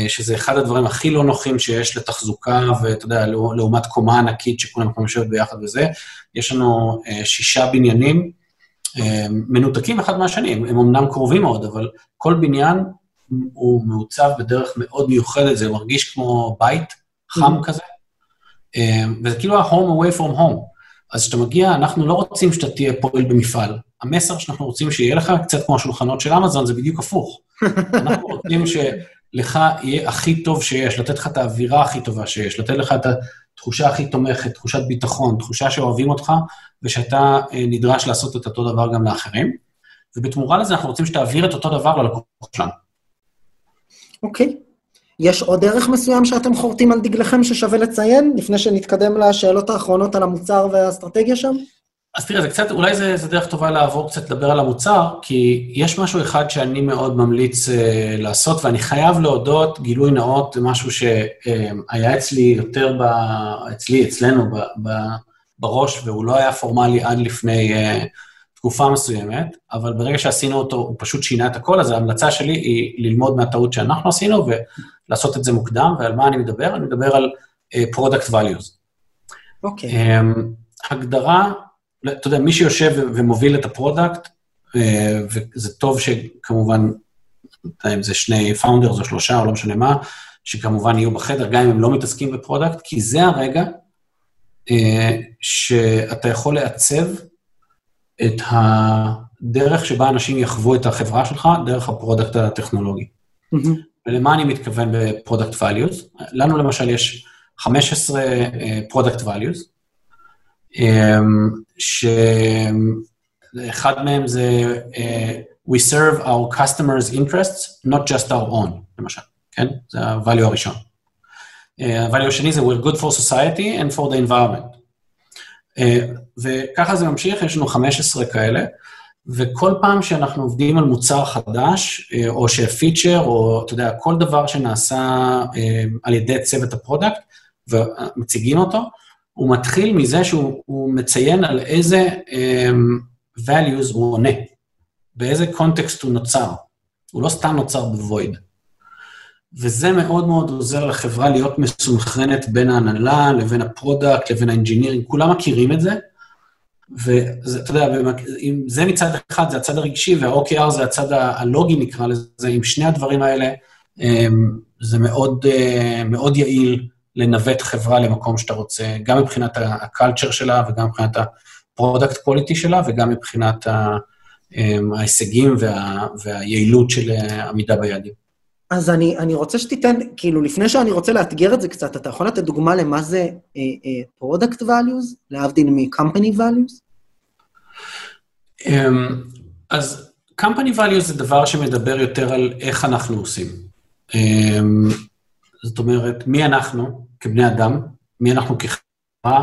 שזה אחד הדברים הכי לא נוחים שיש לתחזוקה, ואתה יודע, לעומת קומה ענקית שכולם יכולים לשבת ביחד וזה, יש לנו אה, שישה בניינים אה, מנותקים אחד מהשני, הם אמנם קרובים מאוד, אבל כל בניין הוא מעוצב בדרך מאוד מיוחדת, זה מרגיש כמו בית חם mm-hmm. כזה, וזה כאילו ה-home away from home. אז כשאתה מגיע, אנחנו לא רוצים שאתה תהיה פועל במפעל. המסר שאנחנו רוצים שיהיה לך, קצת כמו השולחנות של אמזון, זה בדיוק הפוך. (laughs) אנחנו רוצים ש... לך יהיה הכי טוב שיש, לתת לך את האווירה הכי טובה שיש, לתת לך את התחושה הכי תומכת, תחושת ביטחון, תחושה שאוהבים אותך, ושאתה אה, נדרש לעשות את אותו דבר גם לאחרים. ובתמורה לזה אנחנו רוצים שתעביר את אותו דבר ללקוחות שלנו. אוקיי. Okay. יש עוד ערך מסוים שאתם חורטים על דגלכם ששווה לציין, לפני שנתקדם לשאלות האחרונות על המוצר והאסטרטגיה שם? אז תראה, זה קצת, אולי זה, זה דרך טובה לעבור קצת לדבר על המוצר, כי יש משהו אחד שאני מאוד ממליץ uh, לעשות, ואני חייב להודות, גילוי נאות, זה משהו שהיה אצלי יותר, ב, אצלי, אצלנו, ב, ב, בראש, והוא לא היה פורמלי עד לפני uh, תקופה מסוימת, אבל ברגע שעשינו אותו, הוא פשוט שינה את הכל, אז ההמלצה שלי היא ללמוד מהטעות שאנחנו עשינו ולעשות את זה מוקדם, ועל מה אני מדבר? אני מדבר על uh, product values. אוקיי. Okay. Um, הגדרה אתה יודע, מי שיושב ומוביל את ה product, אה, וזה טוב שכמובן, אם זה שני founders או שלושה או לא משנה מה, שכמובן יהיו בחדר, גם אם הם לא מתעסקים ב product, כי זה הרגע אה, שאתה יכול לעצב את הדרך שבה אנשים יחוו את החברה שלך, דרך ה product הטכנולוגי. Mm-hmm. ולמה אני מתכוון ב product values? לנו למשל יש 15 product uh, values, שאחד מהם זה uh, We serve our customers' interests, not just our own, למשל, כן? זה ה-value הראשון. Uh, ה-value השני זה We're good for society and for the environment. Uh, וככה זה ממשיך, יש לנו 15 כאלה, וכל פעם שאנחנו עובדים על מוצר חדש, או ש פיצ'ר, או אתה יודע, כל דבר שנעשה על ידי צוות ה product, ומציגים אותו, הוא מתחיל מזה שהוא מציין על איזה um, values הוא עונה, באיזה קונטקסט הוא נוצר. הוא לא סתם נוצר ב void. וזה מאוד מאוד עוזר לחברה להיות מסונכרנת בין ההנהלה לבין ה product לבין האינג'ינירים, כולם מכירים את זה, ואתה יודע, אם זה מצד אחד, זה הצד הרגשי, וה-OKR זה הצד הלוגי, נקרא לזה, עם שני הדברים האלה, זה מאוד, אה, מאוד יעיל לנווט חברה למקום שאתה רוצה, גם מבחינת ה culture שלה וגם מבחינת ה product quality שלה וגם מבחינת אמ, ההישגים וה, והיעילות של עמידה ביעדים. אז אני, אני רוצה שתיתן, כאילו, לפני שאני רוצה לאתגר את זה קצת, אתה יכול לתת דוגמה למה זה product uh, uh, values, להבדיל מ-company values? Um, אז company values זה דבר שמדבר יותר על איך אנחנו עושים. Um, זאת אומרת, מי אנחנו כבני אדם, מי אנחנו כחברה,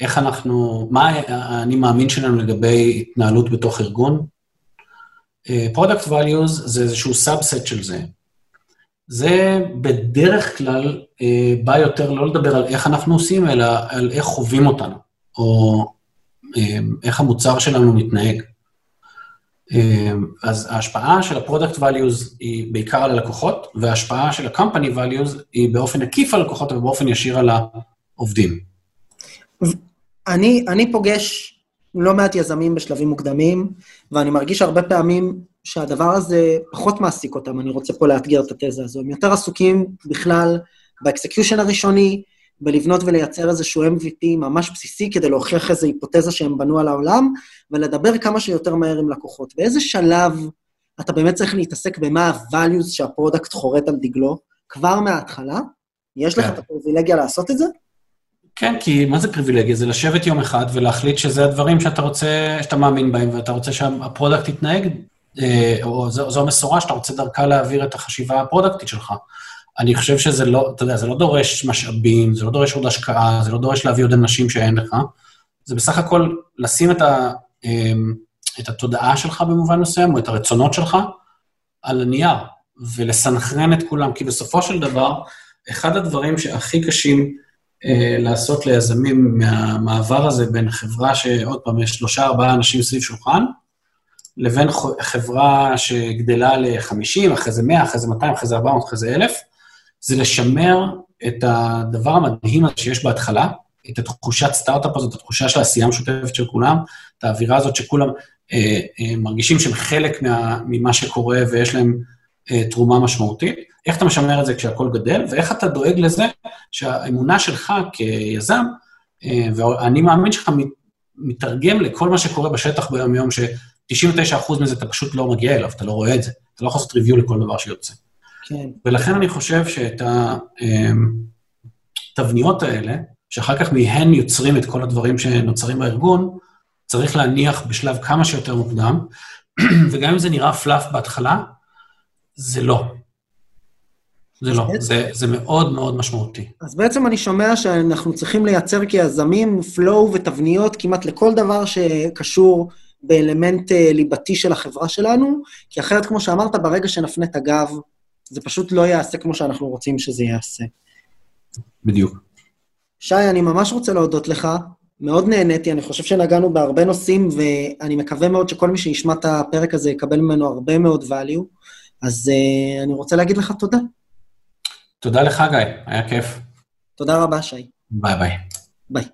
איך אנחנו, מה האני מאמין שלנו לגבי התנהלות בתוך ארגון. product uh, values זה איזשהו subset של זה. זה בדרך כלל uh, בא יותר לא לדבר על איך אנחנו עושים, אלא על איך חווים אותנו, או uh, איך המוצר שלנו מתנהג. אמ, אז ההשפעה של ה-product values היא בעיקר על הלקוחות, וההשפעה של ה-company values היא באופן עקיף על הלקוחות ובאופן ישיר על העובדים. אני, אני פוגש לא מעט יזמים בשלבים מוקדמים, ואני מרגיש הרבה פעמים שהדבר הזה פחות מעסיק אותם, אני רוצה פה לאתגר את התזה הזו. הם יותר עסוקים בכלל ב execution הראשוני, בלבנות ולייצר איזשהו MVP ממש בסיסי כדי להוכיח איזו היפותזה שהם בנו על העולם, ולדבר כמה שיותר מהר עם לקוחות. באיזה שלב אתה באמת צריך להתעסק במה ה-values שה product חורט על דגלו? כבר מההתחלה? יש לך כן. את הפריבילגיה לעשות את זה? כן, כי מה זה פריבילגיה? זה לשבת יום אחד ולהחליט שזה הדברים שאתה רוצה, שאתה מאמין בהם, ואתה רוצה שה product יתנהג, אה, או זו, זו המסורה שאתה רוצה דרכה להעביר את החשיבה הפרודקטית שלך. אני חושב שזה לא, אתה יודע, זה לא דורש משאבים, זה לא דורש עוד השקעה, זה לא דורש להביא עוד אנשים שאין לך. זה בסך הכל לשים את, ה, אמ, את התודעה שלך במובן מסוים, או את הרצונות שלך, על הנייר, ולסנכרן את כולם. כי בסופו של דבר, אחד הדברים שהכי קשים אה, לעשות ליזמים מהמעבר הזה בין חברה שעוד פעם יש שלושה, ארבעה אנשים סביב שולחן, לבין חברה שגדלה ל-50, אחרי זה 100, אחרי זה 200, אחרי זה 400, אחרי זה 1,000, זה לשמר את הדבר המדהים הזה שיש בהתחלה, את התחושת סטארט-אפ הזאת, את התחושה של העשייה המשותפת של כולם, את האווירה הזאת שכולם אה, אה, מרגישים שהם חלק מה, ממה שקורה ויש להם אה, תרומה משמעותית. איך אתה משמר את זה כשהכול גדל, ואיך אתה דואג לזה שהאמונה שלך כיזם, אה, והאני מאמין שלך מת- מתרגם לכל מה שקורה בשטח ביום-יום, ש-99% מזה אתה פשוט לא מגיע אליו, אתה לא רואה את זה. אתה לא יכול לעשות ריוויו לכל דבר שיוצא. כן. ולכן אני חושב שאת התבניות האלה, שאחר כך מהן יוצרים את כל הדברים שנוצרים בארגון, צריך להניח בשלב כמה שיותר מוקדם, (clears throat) וגם אם זה נראה פלאף בהתחלה, זה לא. זה לא, זה, זה מאוד מאוד משמעותי. אז בעצם אני שומע שאנחנו צריכים לייצר כיזמים flow ותבניות כמעט לכל דבר שקשור באלמנט אה, ליבתי של החברה שלנו, כי אחרת, כמו שאמרת, ברגע שנפנה את הגב, זה פשוט לא יעשה כמו שאנחנו רוצים שזה יעשה. בדיוק. שי, אני ממש רוצה להודות לך, מאוד נהניתי, אני חושב שנגענו בהרבה נושאים, ואני מקווה מאוד שכל מי שישמע את הפרק הזה יקבל ממנו הרבה מאוד value, אז uh, אני רוצה להגיד לך תודה. תודה לך, גיא, היה כיף. תודה רבה, שי. ביי ביי. ביי.